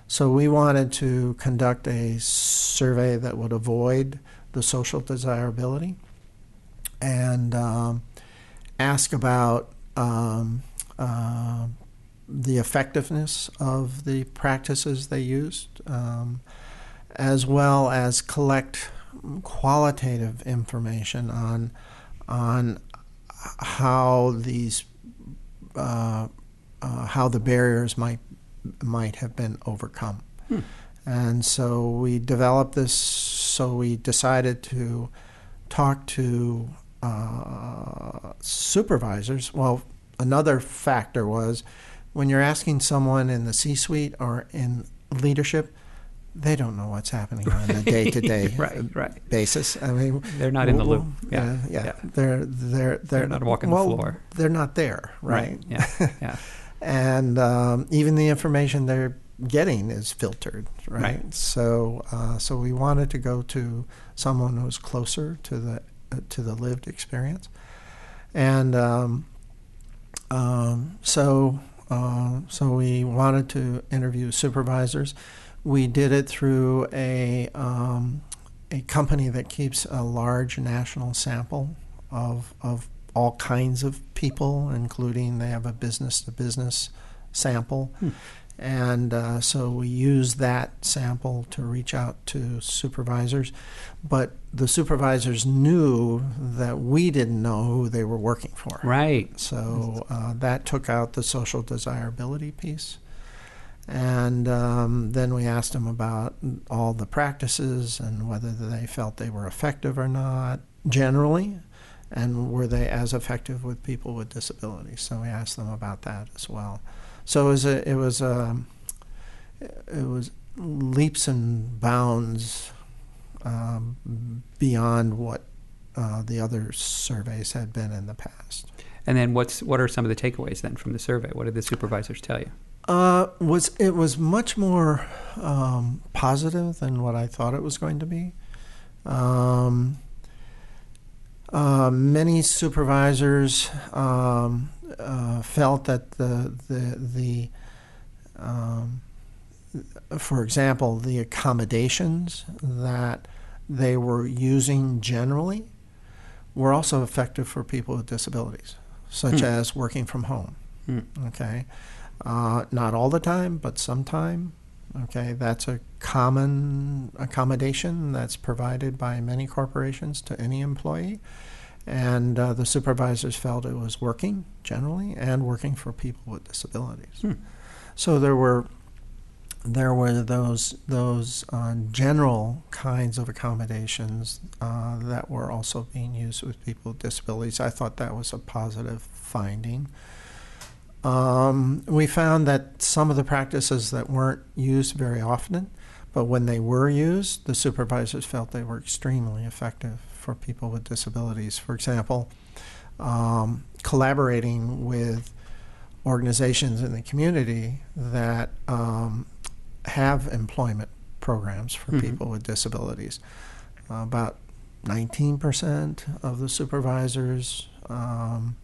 Speaker 3: So we wanted to conduct a survey that would avoid the social desirability and um, ask about um, uh, the effectiveness of the practices they used, um, as well as collect qualitative information on on how these uh, uh, how the barriers might might have been overcome.
Speaker 2: Hmm.
Speaker 3: And so we developed this. So we decided to talk to uh, supervisors. Well, another factor was when you're asking someone in the C-suite or in leadership, they don't know what's happening on a day-to-day
Speaker 2: Right. Right.
Speaker 3: basis. I mean,
Speaker 2: They're not in the loop. Yeah.
Speaker 3: uh, yeah,
Speaker 2: yeah.
Speaker 3: They're they're they're,
Speaker 2: not walking the floor.
Speaker 3: They're not there, right?
Speaker 2: Yeah. Yeah.
Speaker 3: and um, even the information they're getting is filtered, right?
Speaker 2: Right.
Speaker 3: So, uh, so we wanted to go to someone who's closer to the to the lived experience, and um, um, so uh, so we wanted to interview supervisors. We did it through a um, a company that keeps a large national sample of of all kinds of people, including they have a business to business sample.
Speaker 2: Hmm.
Speaker 3: And uh, so we use that sample to reach out to supervisors. But the supervisors knew that we didn't know who they were working for.
Speaker 2: Right.
Speaker 3: So uh, that took out the social desirability piece. And um, then we asked them about all the practices and whether they felt they were effective or not, generally, and were they as effective with people with disabilities. So we asked them about that as well. So it was a, it was a, it was leaps and bounds um, beyond what uh, the other surveys had been in the past.
Speaker 2: And then what's what are some of the takeaways then from the survey? What did the supervisors tell you?
Speaker 3: Uh, was it was much more um, positive than what I thought it was going to be. Um, uh, many supervisors um, uh, felt that the the the um, for example the accommodations that they were using generally were also effective for people with disabilities, such
Speaker 2: Hmm.
Speaker 3: as working from home.
Speaker 2: Hmm.
Speaker 3: Okay, uh, not all the time, but sometime. Okay, that's a common accommodation that's provided by many corporations to any employee. And uh, the supervisors felt it was working generally and working for people with disabilities.
Speaker 2: Hmm.
Speaker 3: So there were there were those those uh, general kinds of accommodations uh, that were also being used with people with disabilities. I thought that was a positive finding. Um, we found that some of the practices that weren't used very often, but when they were used, the supervisors felt they were extremely effective for people with disabilities. For example, um, collaborating with organizations in the community that um, have employment programs for
Speaker 2: Mhm.
Speaker 3: people with disabilities. Uh, about 19% of the supervisors um,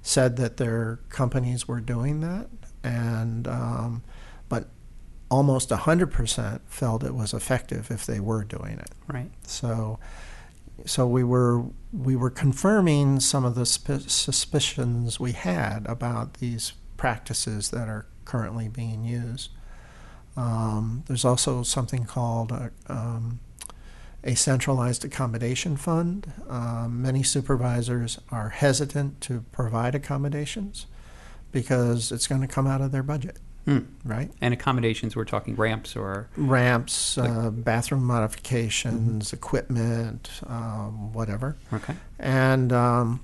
Speaker 3: said that their companies were doing that, and um, almost 100% felt it was effective if they were doing it.
Speaker 2: Right.
Speaker 3: So, so we were we were confirming some of the sp- suspicions we had about these practices that are currently being used. Um, there's also something called a, um, a centralized accommodation fund. Um, many supervisors are hesitant to provide accommodations because it's going to come out of their budget,
Speaker 2: Hmm.
Speaker 3: right?
Speaker 2: And accommodations, we're talking ramps or
Speaker 3: Ramps,
Speaker 2: Like-
Speaker 3: uh, bathroom modifications, equipment, um, whatever.
Speaker 2: okay.
Speaker 3: And um,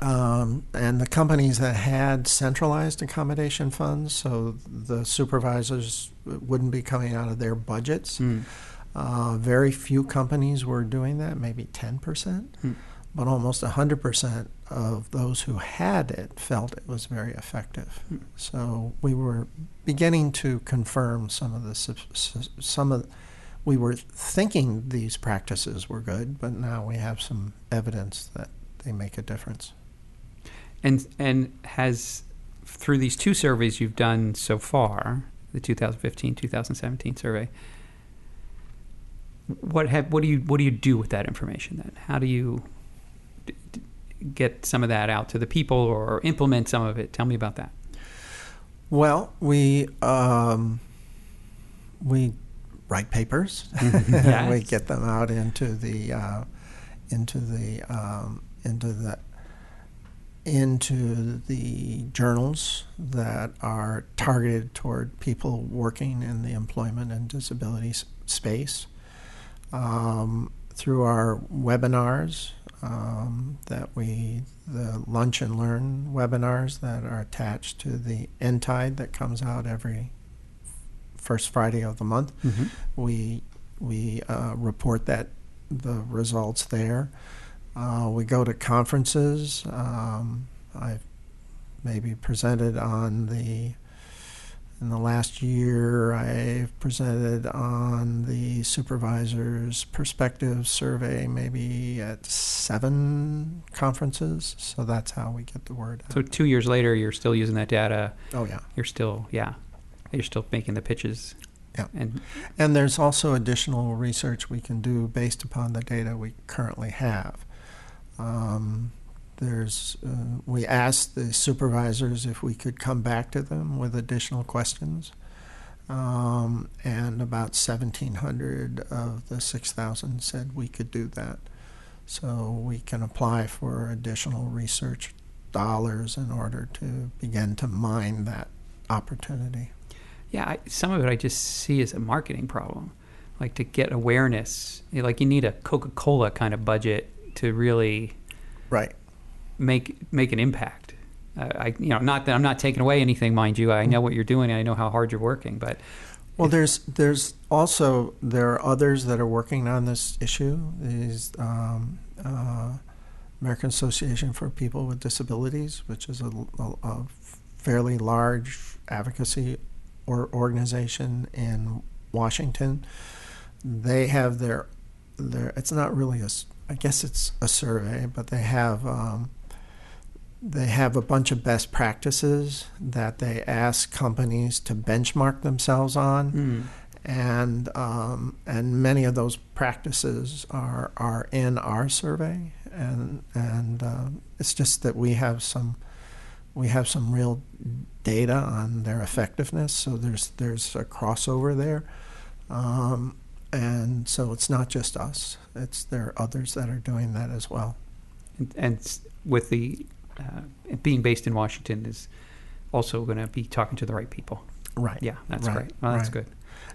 Speaker 3: um, and the companies that had centralized accommodation funds, so the supervisors wouldn't be coming out of their budgets.
Speaker 2: Hmm.
Speaker 3: Uh, very few companies were doing that, maybe 10%,
Speaker 2: Hmm.
Speaker 3: But almost 100% of those who had it felt it was very effective.
Speaker 2: Hmm.
Speaker 3: So we were beginning to confirm some of the some of we were thinking these practices were good, but now we have some evidence that they make a difference.
Speaker 2: And and has through these two surveys you've done so far, the 2015 2017 survey. What have what do you what do you do with that information then? How do you get some of that out to the people or implement some of it? Tell me about that.
Speaker 3: Well, we um, we write papers.
Speaker 2: Yes.
Speaker 3: we get them out into the uh, into the um, into the into the journals that are targeted toward people working in the employment and disability space. Um, through our webinars um, that we, the Lunch and Learn webinars that are attached to the nTIDE that comes out every first Friday of the month
Speaker 2: Mm-hmm.
Speaker 3: we we uh, report that the results there. Uh, we go to conferences. Um, I've maybe presented on the in the last year. I've presented on the supervisor's perspective survey, maybe at seven conferences. So that's how we get the word out.
Speaker 2: So two years later, you're still using that data.
Speaker 3: oh yeah.
Speaker 2: You're still yeah, you're still making the pitches.
Speaker 3: Yeah.
Speaker 2: And
Speaker 3: And there's also additional research we can do based upon the data we currently have. Um, there's, uh, we asked the supervisors if we could come back to them with additional questions. Um, and about 1,700 of the 6,000 said we could do that. So we can apply for additional research dollars in order to begin to mine that opportunity.
Speaker 2: Yeah, I, some of it I just see as a marketing problem. Like to get awareness, like you need a Coca Cola kind of budget to really
Speaker 3: Right.
Speaker 2: Make make an impact. Uh, I, you know, not that I'm not taking away anything, mind you. I know what you're doing. and I know how hard you're working, but
Speaker 3: Well, there's there's also there are others that are working on this issue. Is um, uh, American Association for People with Disabilities, which is a, a, a fairly large advocacy or organization in Washington. They have their their. It's not really a. I guess it's a survey, but they have. Um, they have a bunch of best practices that they ask companies to benchmark themselves on
Speaker 2: Mm.
Speaker 3: and um, and many of those practices are are in our survey, and and uh, it's just that we have some we have some real data on their effectiveness. So there's there's a crossover there, um, and so it's not just us; it's there are others that are doing that as well.
Speaker 2: And, and with the uh, being based in Washington is also going to be talking to the right people.
Speaker 3: Right.
Speaker 2: Yeah, that's
Speaker 3: Right,
Speaker 2: great. Well, that's
Speaker 3: right.
Speaker 2: good.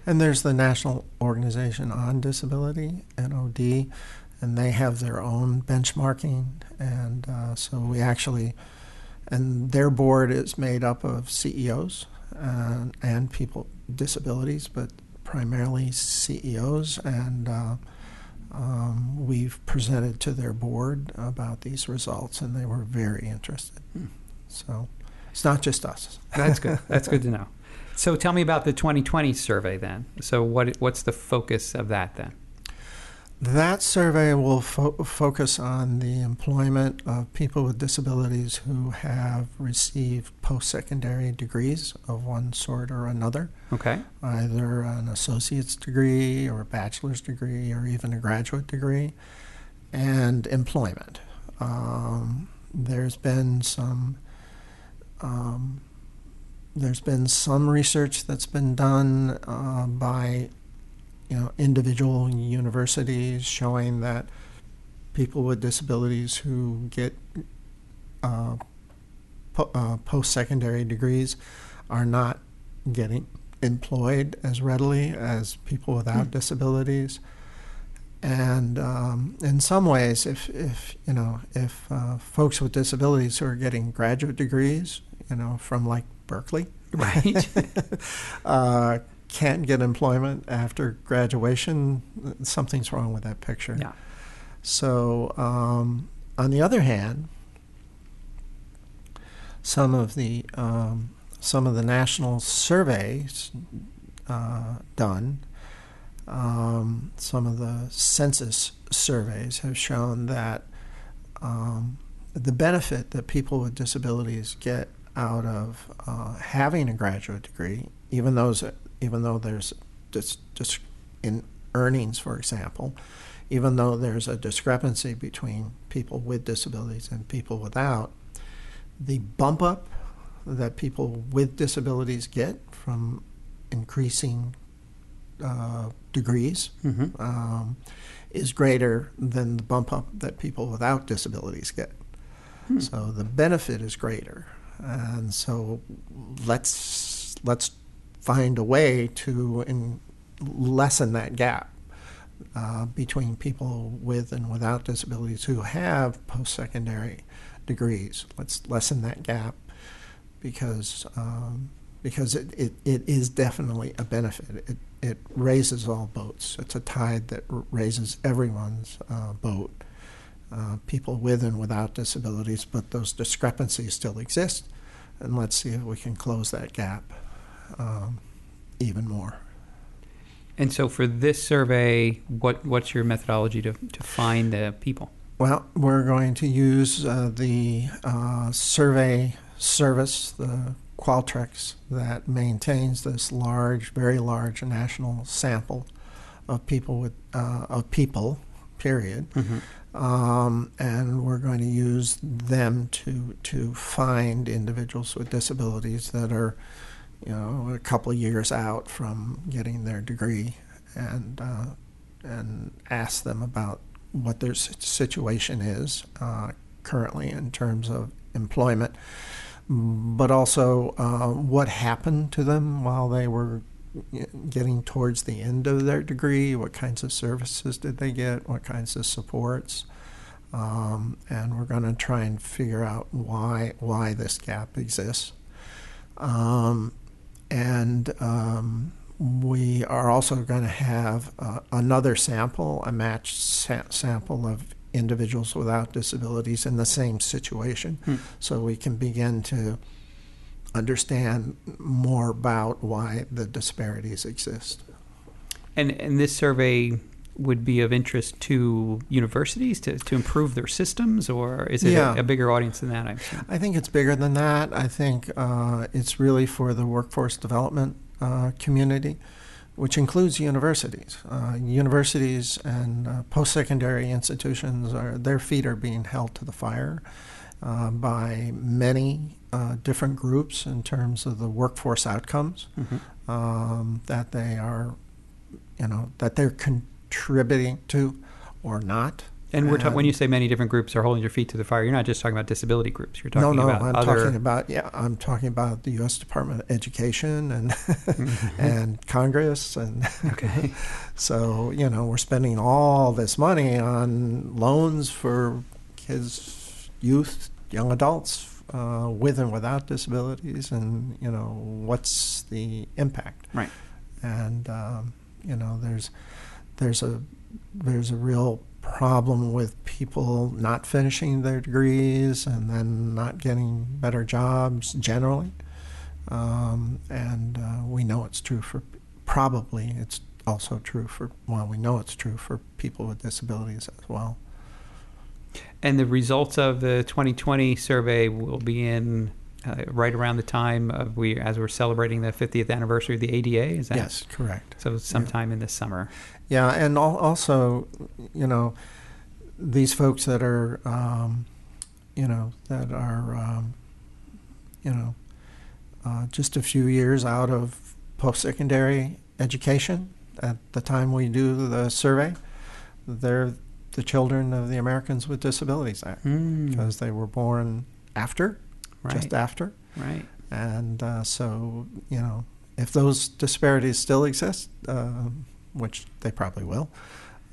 Speaker 3: And there's the National Organization on Disability, NOD, and they have their own benchmarking. And uh, so we actually, and their board is made up of CEOs and, and people with disabilities, but primarily CEOs. And uh, um, we've presented to their board about these results, and they were very interested.
Speaker 2: Hmm.
Speaker 3: So it's not just us.
Speaker 2: That's good. That's good to know. So tell me about the 2020 survey then. So what what's the focus of that then?
Speaker 3: That survey will fo- focus on the employment of people with disabilities who have received post secondary degrees of one sort or another,
Speaker 2: Okay.
Speaker 3: either an associate's degree or a bachelor's degree or even a graduate degree, and employment. Um, there's been some. Um, there's been some research that's been done uh, by you know, individual universities showing that people with disabilities who get uh, po- uh, post-secondary degrees are not getting employed as readily as people without
Speaker 2: Hmm.
Speaker 3: disabilities. And um, in some ways, if, if you know, if uh, folks with disabilities who are getting graduate degrees, you know, from like Berkeley,
Speaker 2: Right.
Speaker 3: can't get employment after graduation, something's wrong with that picture.
Speaker 2: yeah.
Speaker 3: So, um, on the other hand, some of the um, some of the national surveys uh, done, um, some of the census surveys have shown that um, the benefit that people with disabilities get out of uh, having a graduate degree, even those even though there's just, just in earnings, for example, even though there's a discrepancy between people with disabilities and people without, the bump up that people with disabilities get from increasing uh, degrees
Speaker 2: hmm
Speaker 3: um, is greater than the bump up that people without disabilities get.
Speaker 2: Hmm.
Speaker 3: So the benefit is greater, and so let's let's find a way to in, lessen that gap uh, between people with and without disabilities who have post-secondary degrees. Let's lessen that gap because um, because it, it, it is definitely a benefit. It, it raises all boats. It's a tide that raises everyone's uh, boat, uh, people with and without disabilities, but those discrepancies still exist. And let's see if we can close that gap um, even more.
Speaker 2: And so for this survey, what what's your methodology to, to find the people?
Speaker 3: Well, we're going to use uh, the uh, survey service, the Qualtrics, that maintains this large, very large national sample of people with uh, of people, period.
Speaker 2: Mm-hmm.
Speaker 3: Um, and we're going to use them to to find individuals with disabilities that are, you know, a couple of years out from getting their degree, and uh, and ask them about what their situation is uh, currently in terms of employment, but also uh, what happened to them while they were getting towards the end of their degree. What kinds of services did they get? What kinds of supports? Um, and we're going to try and figure out why why this gap exists. Um, and um, we are also going to have uh, another sample, a matched sa- sample of individuals without disabilities in the same situation,
Speaker 2: Hmm.
Speaker 3: so we can begin to understand more about why the disparities exist.
Speaker 2: And and this survey would be of interest to universities to, to improve their systems, or is it
Speaker 3: Yeah.
Speaker 2: a, a bigger audience than that? I'm assuming?
Speaker 3: I think it's bigger than that. I think uh, it's really for the workforce development uh, community, which includes universities. Uh, universities and uh, post-secondary institutions are their feet are being held to the fire uh, by many uh, different groups in terms of the workforce outcomes
Speaker 2: Mhm.
Speaker 3: um, that they are, you know, that they're contributing to or not.
Speaker 2: And we're ta- when you say many different groups are holding your feet to the fire, you're not just talking about disability groups. You're
Speaker 3: no,
Speaker 2: talking
Speaker 3: no,
Speaker 2: about
Speaker 3: I'm
Speaker 2: other.
Speaker 3: talking about yeah, I'm talking about the U.S. Department of Education and
Speaker 2: Mm-hmm.
Speaker 3: and Congress, and
Speaker 2: okay.
Speaker 3: so you know we're spending all this money on loans for kids, youth, young adults uh, with and without disabilities, and you know what's the impact?
Speaker 2: Right.
Speaker 3: And um, you know there's there's a there's a real problem with people not finishing their degrees and then not getting better jobs generally. Um, and uh, we know it's true for probably it's also true for well we know it's true for people with disabilities as well.
Speaker 2: And the results of the 2020 survey will be in uh, right around the time of we as we're celebrating the 50th anniversary of the ADA. Is that
Speaker 3: Yes, correct.
Speaker 2: So sometime in the summer.
Speaker 3: Yeah, and al- also, you know, these folks that are, um, you know, that are, um, you know, uh, just a few years out of post-secondary education at the time we do the survey, they're the children of the Americans with Disabilities Act
Speaker 2: Mm,
Speaker 3: because they were born after,
Speaker 2: right.
Speaker 3: just after,
Speaker 2: right.
Speaker 3: and uh, so you know, if those disparities still exist, uh, which they probably will,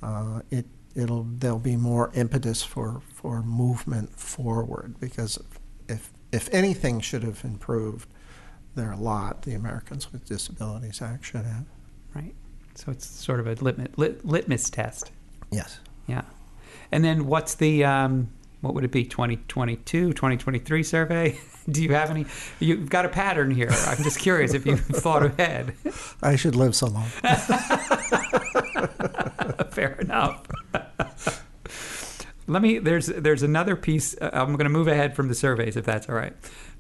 Speaker 3: uh, it it'll there'll be more impetus for for movement forward because if if anything should have improved, there are a lot the Americans with Disabilities Act should have.
Speaker 2: Right. So it's sort of a litmus, lit, litmus test.
Speaker 3: Yes.
Speaker 2: Yeah. And then what's the, um, what would it be, 2022, 2023 survey? Do you have any? You've got a pattern here. I'm just curious if you've thought ahead.
Speaker 3: I should live so long.
Speaker 2: Fair enough. Let me. There's there's another piece. Uh, I'm going to move ahead from the surveys, if that's all right.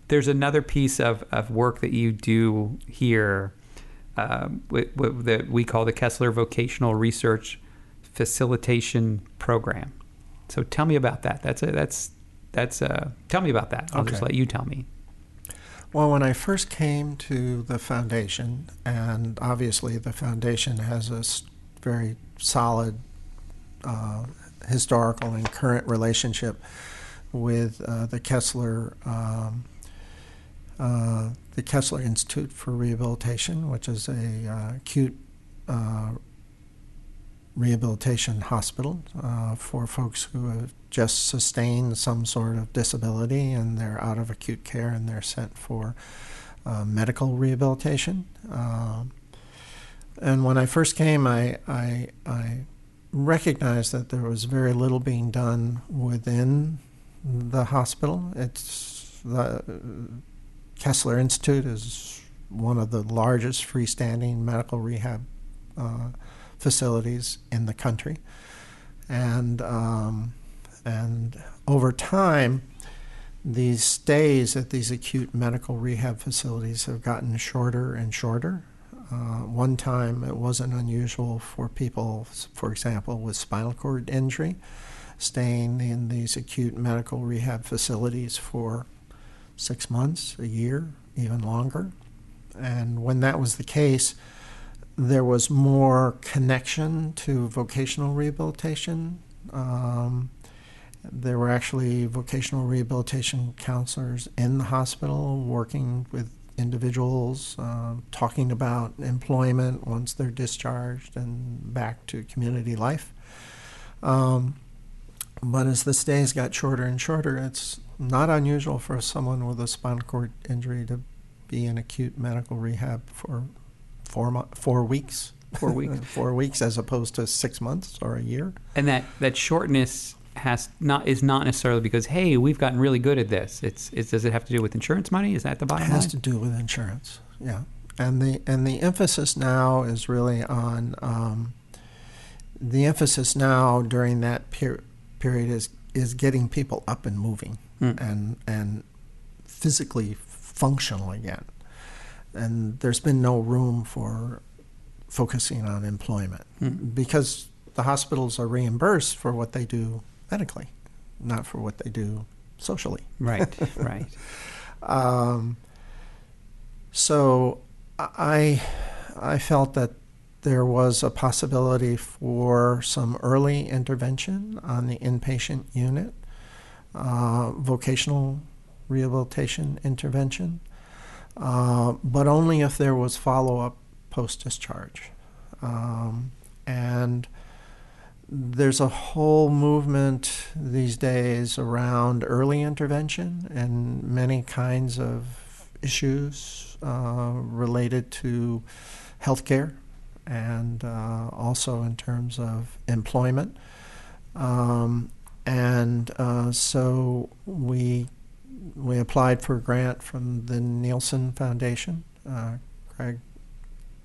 Speaker 2: There's another piece of, of work that you do here um, wi- wi- that we call the Kessler Vocational Research Facilitation Program. So tell me about that. That's a that's that's a, tell me about that. I'll just let you tell me.
Speaker 3: Well, when I first came to the foundation, and obviously the foundation has a very solid uh, historical and current relationship with uh, the Kessler. Um, uh, the Kessler Institute for Rehabilitation, which is a uh, acute uh, rehabilitation hospital uh, for folks who have just sustained some sort of disability and they're out of acute care and they're sent for uh, medical rehabilitation. Um, and when I first came, I, I, I recognized that there was very little being done within the hospital. It's the Kessler Institute is one of the largest freestanding medical rehab uh, facilities in the country, and um, and over time, these stays at these acute medical rehab facilities have gotten shorter and shorter. Uh, one time, it wasn't unusual for people, for example, with spinal cord injury, staying in these acute medical rehab facilities for six months, a year, even longer. And when that was the case, there was more connection to vocational rehabilitation. Um, there were actually vocational rehabilitation counselors in the hospital working with individuals, uh, talking about employment once they're discharged and back to community life. Um, but as the stays got shorter and shorter, it's not unusual for someone with a spinal cord injury to be in acute medical rehab for four mo- four weeks.
Speaker 2: Four weeks.
Speaker 3: four weeks, as opposed to six months or a year.
Speaker 2: And that that shortness has not is not necessarily because hey we've gotten really good at this. It's, it's does it have to do with insurance money? Is that the bottom
Speaker 3: it has
Speaker 2: line?
Speaker 3: to do with insurance. Yeah, and the and the emphasis now is really on um, the emphasis now during that per- period is is getting people up and moving
Speaker 2: Mm.
Speaker 3: and and physically functional again. And there's been no room for focusing on employment
Speaker 2: Mm.
Speaker 3: because the hospitals are reimbursed for what they do medically, not for what they do socially.
Speaker 2: Right, right.
Speaker 3: Um, so I I felt that there was a possibility for some early intervention on the inpatient unit, uh, vocational rehabilitation intervention, uh, but only if there was follow up post discharge. Um, and there's a whole movement these days around early intervention and many kinds of issues uh, related to healthcare and uh, also in terms of employment. Um, and uh, so we we applied for a grant from the Neilsen Foundation, uh, Craig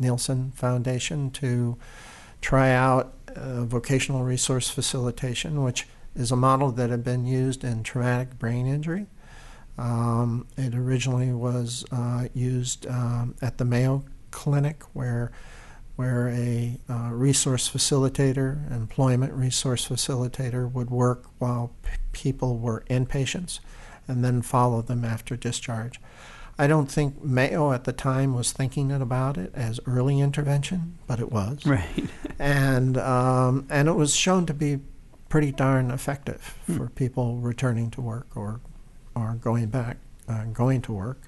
Speaker 3: Neilsen Foundation, to try out uh, vocational resource facilitation, which is a model that had been used in traumatic brain injury. Um, it originally was uh, used um, at the Mayo Clinic, where where a uh, resource facilitator, employment resource facilitator, would work while p- people were inpatients, and then follow them after discharge. I don't think Mayo at the time was thinking about it as early intervention, but it was
Speaker 2: Right.
Speaker 3: and um, and it was shown to be pretty darn effective
Speaker 2: Hmm.
Speaker 3: for people returning to work or or going back uh, going to work.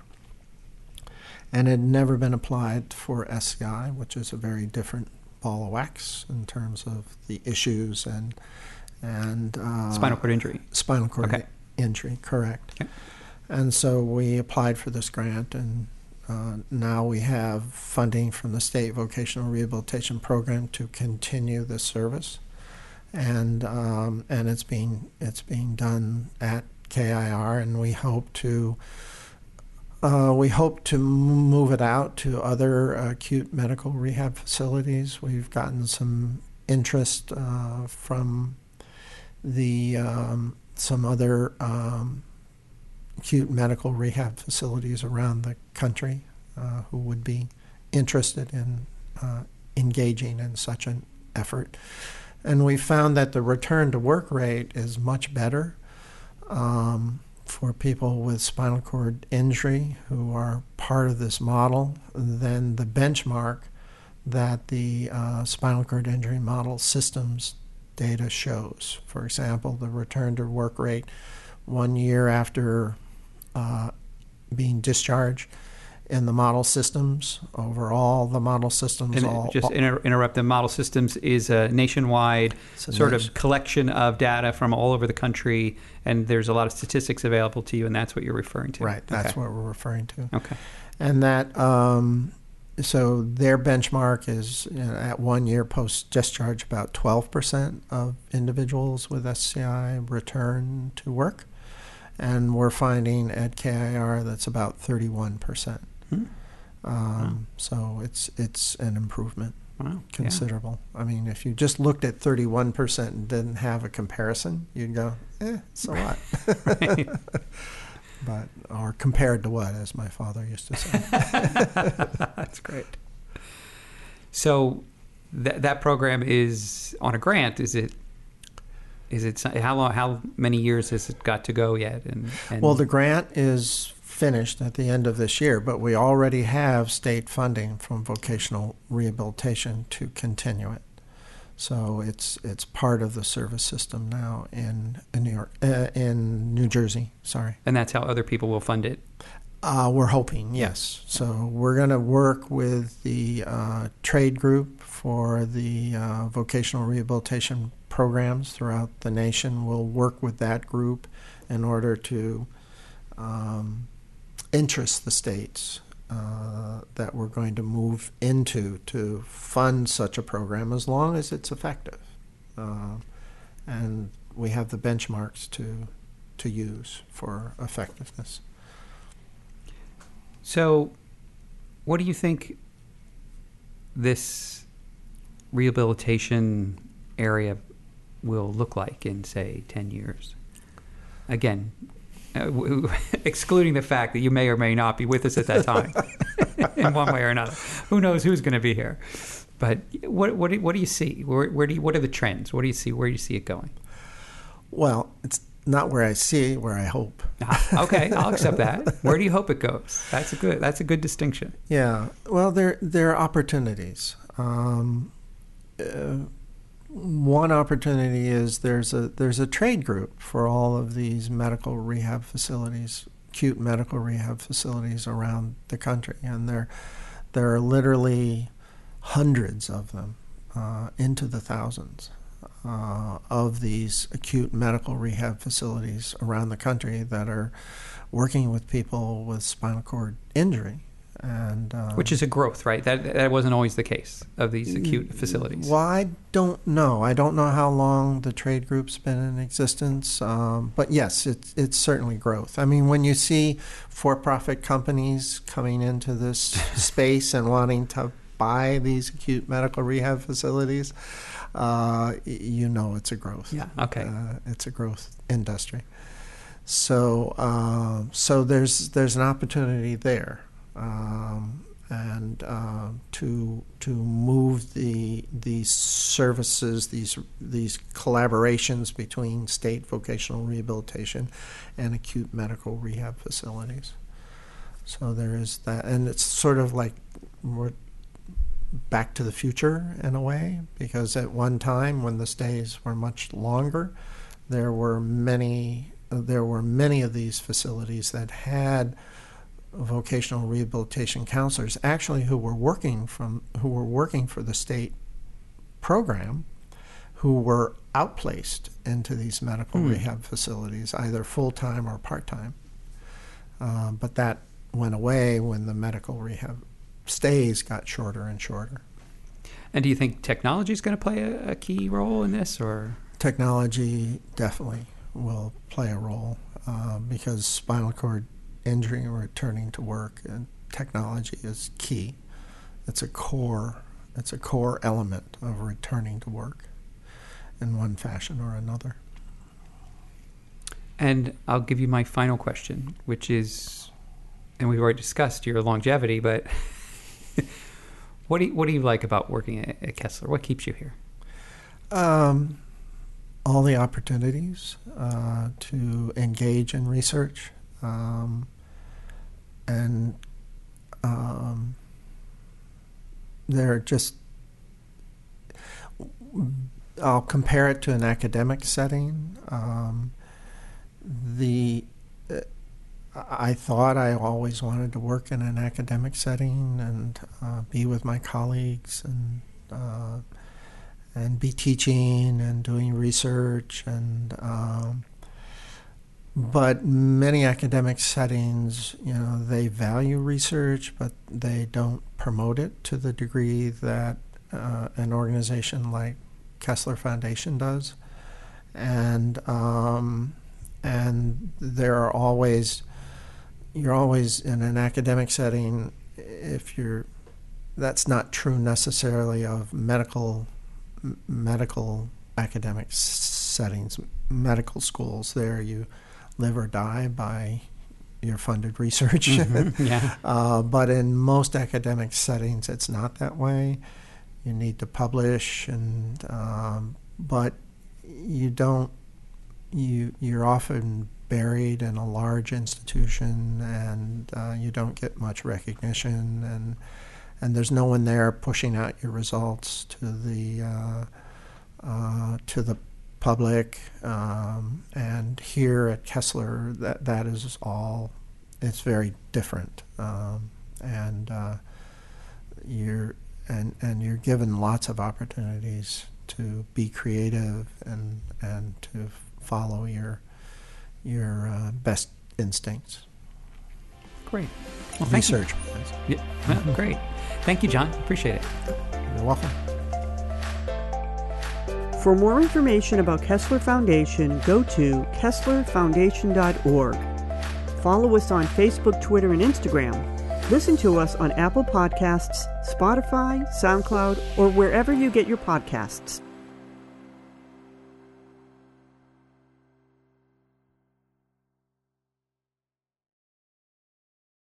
Speaker 3: And it had never been applied for SCI, which is a very different ball of wax in terms of the issues and and uh,
Speaker 2: Spinal cord injury.
Speaker 3: spinal cord
Speaker 2: Okay.
Speaker 3: Injury, correct.
Speaker 2: Okay.
Speaker 3: And so we applied for this grant, and uh, now we have funding from the state vocational rehabilitation program to continue this service, and um, and it's being it's being done at KIR, and we hope to. Uh, we hope to move it out to other acute medical rehab facilities. We've gotten some interest uh, from the um, some other um, acute medical rehab facilities around the country uh, who would be interested in uh, engaging in such an effort. And we found that the return to work rate is much better um, for people with spinal cord injury who are part of this model than the benchmark that the uh, spinal cord injury model systems data shows. For example, the return to work rate one year after uh, being discharged in the model systems, overall, the model systems
Speaker 2: And
Speaker 3: all.
Speaker 2: just inter- interrupt. The model systems is a nationwide sort
Speaker 3: nice-
Speaker 2: of collection of data from all over the country, and there's a lot of statistics available to you, and that's what you're referring to.
Speaker 3: Right, that's
Speaker 2: okay.
Speaker 3: what we're referring to.
Speaker 2: Okay.
Speaker 3: And that, um, so their benchmark is you know, at one year post discharge, about 12% of individuals with SCI return to work. And we're finding at KIR that's about 31%.
Speaker 2: Hmm.
Speaker 3: Um, So it's it's an improvement,
Speaker 2: Wow. Yeah.
Speaker 3: considerable. I mean, if you just looked at 31% and didn't have a comparison, you'd go, eh, so what? But or compared to what, as my father used to say.
Speaker 2: That's great. So that that program is on a grant. Is it? Is it how long? How many years has it got to go yet? And, and
Speaker 3: Well, the grant is finished at the end of this year, but we already have state funding from vocational rehabilitation to continue it. So it's it's part of the service system now in, in New York, uh, in New Jersey. Sorry.
Speaker 2: and that's how other people will fund it.
Speaker 3: Uh, we're hoping, yes. So we're going to work with the uh, trade group for the uh, vocational rehabilitation programs throughout the nation. We'll work with that group in order to um, interest the states uh, that we're going to move into to fund such a program as long as it's effective. Uh, and we have the benchmarks to to use for effectiveness.
Speaker 2: So, what do you think this rehabilitation area will look like in, say, 10 years? Again, uh, w- excluding the fact that you may or may not be with us at that time in one way or another. Who knows who's going to be here? But what, what, do, what do you see? Where, where do you, what are the trends? What do you see? Where do you see it going?
Speaker 3: Well, it's not where I see, where I hope.
Speaker 2: Ah, okay, I'll accept that. Where do you hope it goes? That's a good. That's a good distinction.
Speaker 3: Yeah. Well, there there are opportunities. Um, uh, one opportunity is there's a there's a trade group for all of these medical rehab facilities, acute medical rehab facilities around the country, and there there are literally hundreds of them, uh, into the thousands. Uh, of these acute medical rehab facilities around the country that are working with people with spinal cord injury, and uh,
Speaker 2: Which is a growth, right? That that wasn't always the case of these acute facilities.
Speaker 3: Well, I don't know. I don't know how long the trade group's been in existence, um, but yes, it's it's certainly growth. I mean, when you see for-profit companies coming into this space and wanting to buy these acute medical rehab facilities, uh, you know it's a growth.
Speaker 2: Yeah. Okay.
Speaker 3: Uh, it's a growth industry. So um, so there's there's an opportunity there, um, and uh, to to move the these services these these collaborations between state vocational rehabilitation and acute medical rehab facilities. So there is that, and it's sort of like we're back to the future in a way, because at one time when the stays were much longer, there were many there were many of these facilities that had vocational rehabilitation counselors actually who were working from who were working for the state program who were outplaced into these medical
Speaker 2: Hmm.
Speaker 3: rehab facilities either full-time or part-time. Uh, but that went away when the medical rehab stays got shorter and shorter.
Speaker 2: And do you think technology is going to play a, a key role in this, or?
Speaker 3: Technology definitely will play a role uh, because spinal cord injury and returning to work and technology is key. It's a core. It's a core element of returning to work in one fashion or another.
Speaker 2: And I'll give you my final question, which is, and we've already discussed your longevity, but what do you, what do you like about working at, at Kessler? What keeps you here?
Speaker 3: Um, all the opportunities uh, to engage in research um, and um, they're just I'll compare it to an academic setting. Um, the I thought I always wanted to work in an academic setting and uh, be with my colleagues and uh, and be teaching and doing research and um, but many academic settings you know they value research but they don't promote it to the degree that uh, an organization like Kessler Foundation does. And um, and there are always you're always in an academic setting if you're that's not true necessarily of medical medical academic settings medical schools. There you live or die by your funded research.
Speaker 2: Mhm, yeah.
Speaker 3: uh, but in most academic settings it's not that way. You need to publish and um, but you don't you you're often buried in a large institution and uh, you don't get much recognition and and there's no one there pushing out your results to the uh, uh, to the public um, and here at Kessler that that is all it's very different um, and uh, you're and and you're given lots of opportunities to be creative and and to follow your your uh, best instincts.
Speaker 2: Great. Well, thank you.
Speaker 3: Research.
Speaker 2: Yeah, well, great. Thank you, John. Appreciate it.
Speaker 3: You're welcome.
Speaker 1: For more information about Kessler Foundation, go to KesslerFoundation.org. Follow us on Facebook, Twitter, and Instagram. Listen to us on Apple Podcasts, Spotify, SoundCloud, or wherever you get your podcasts.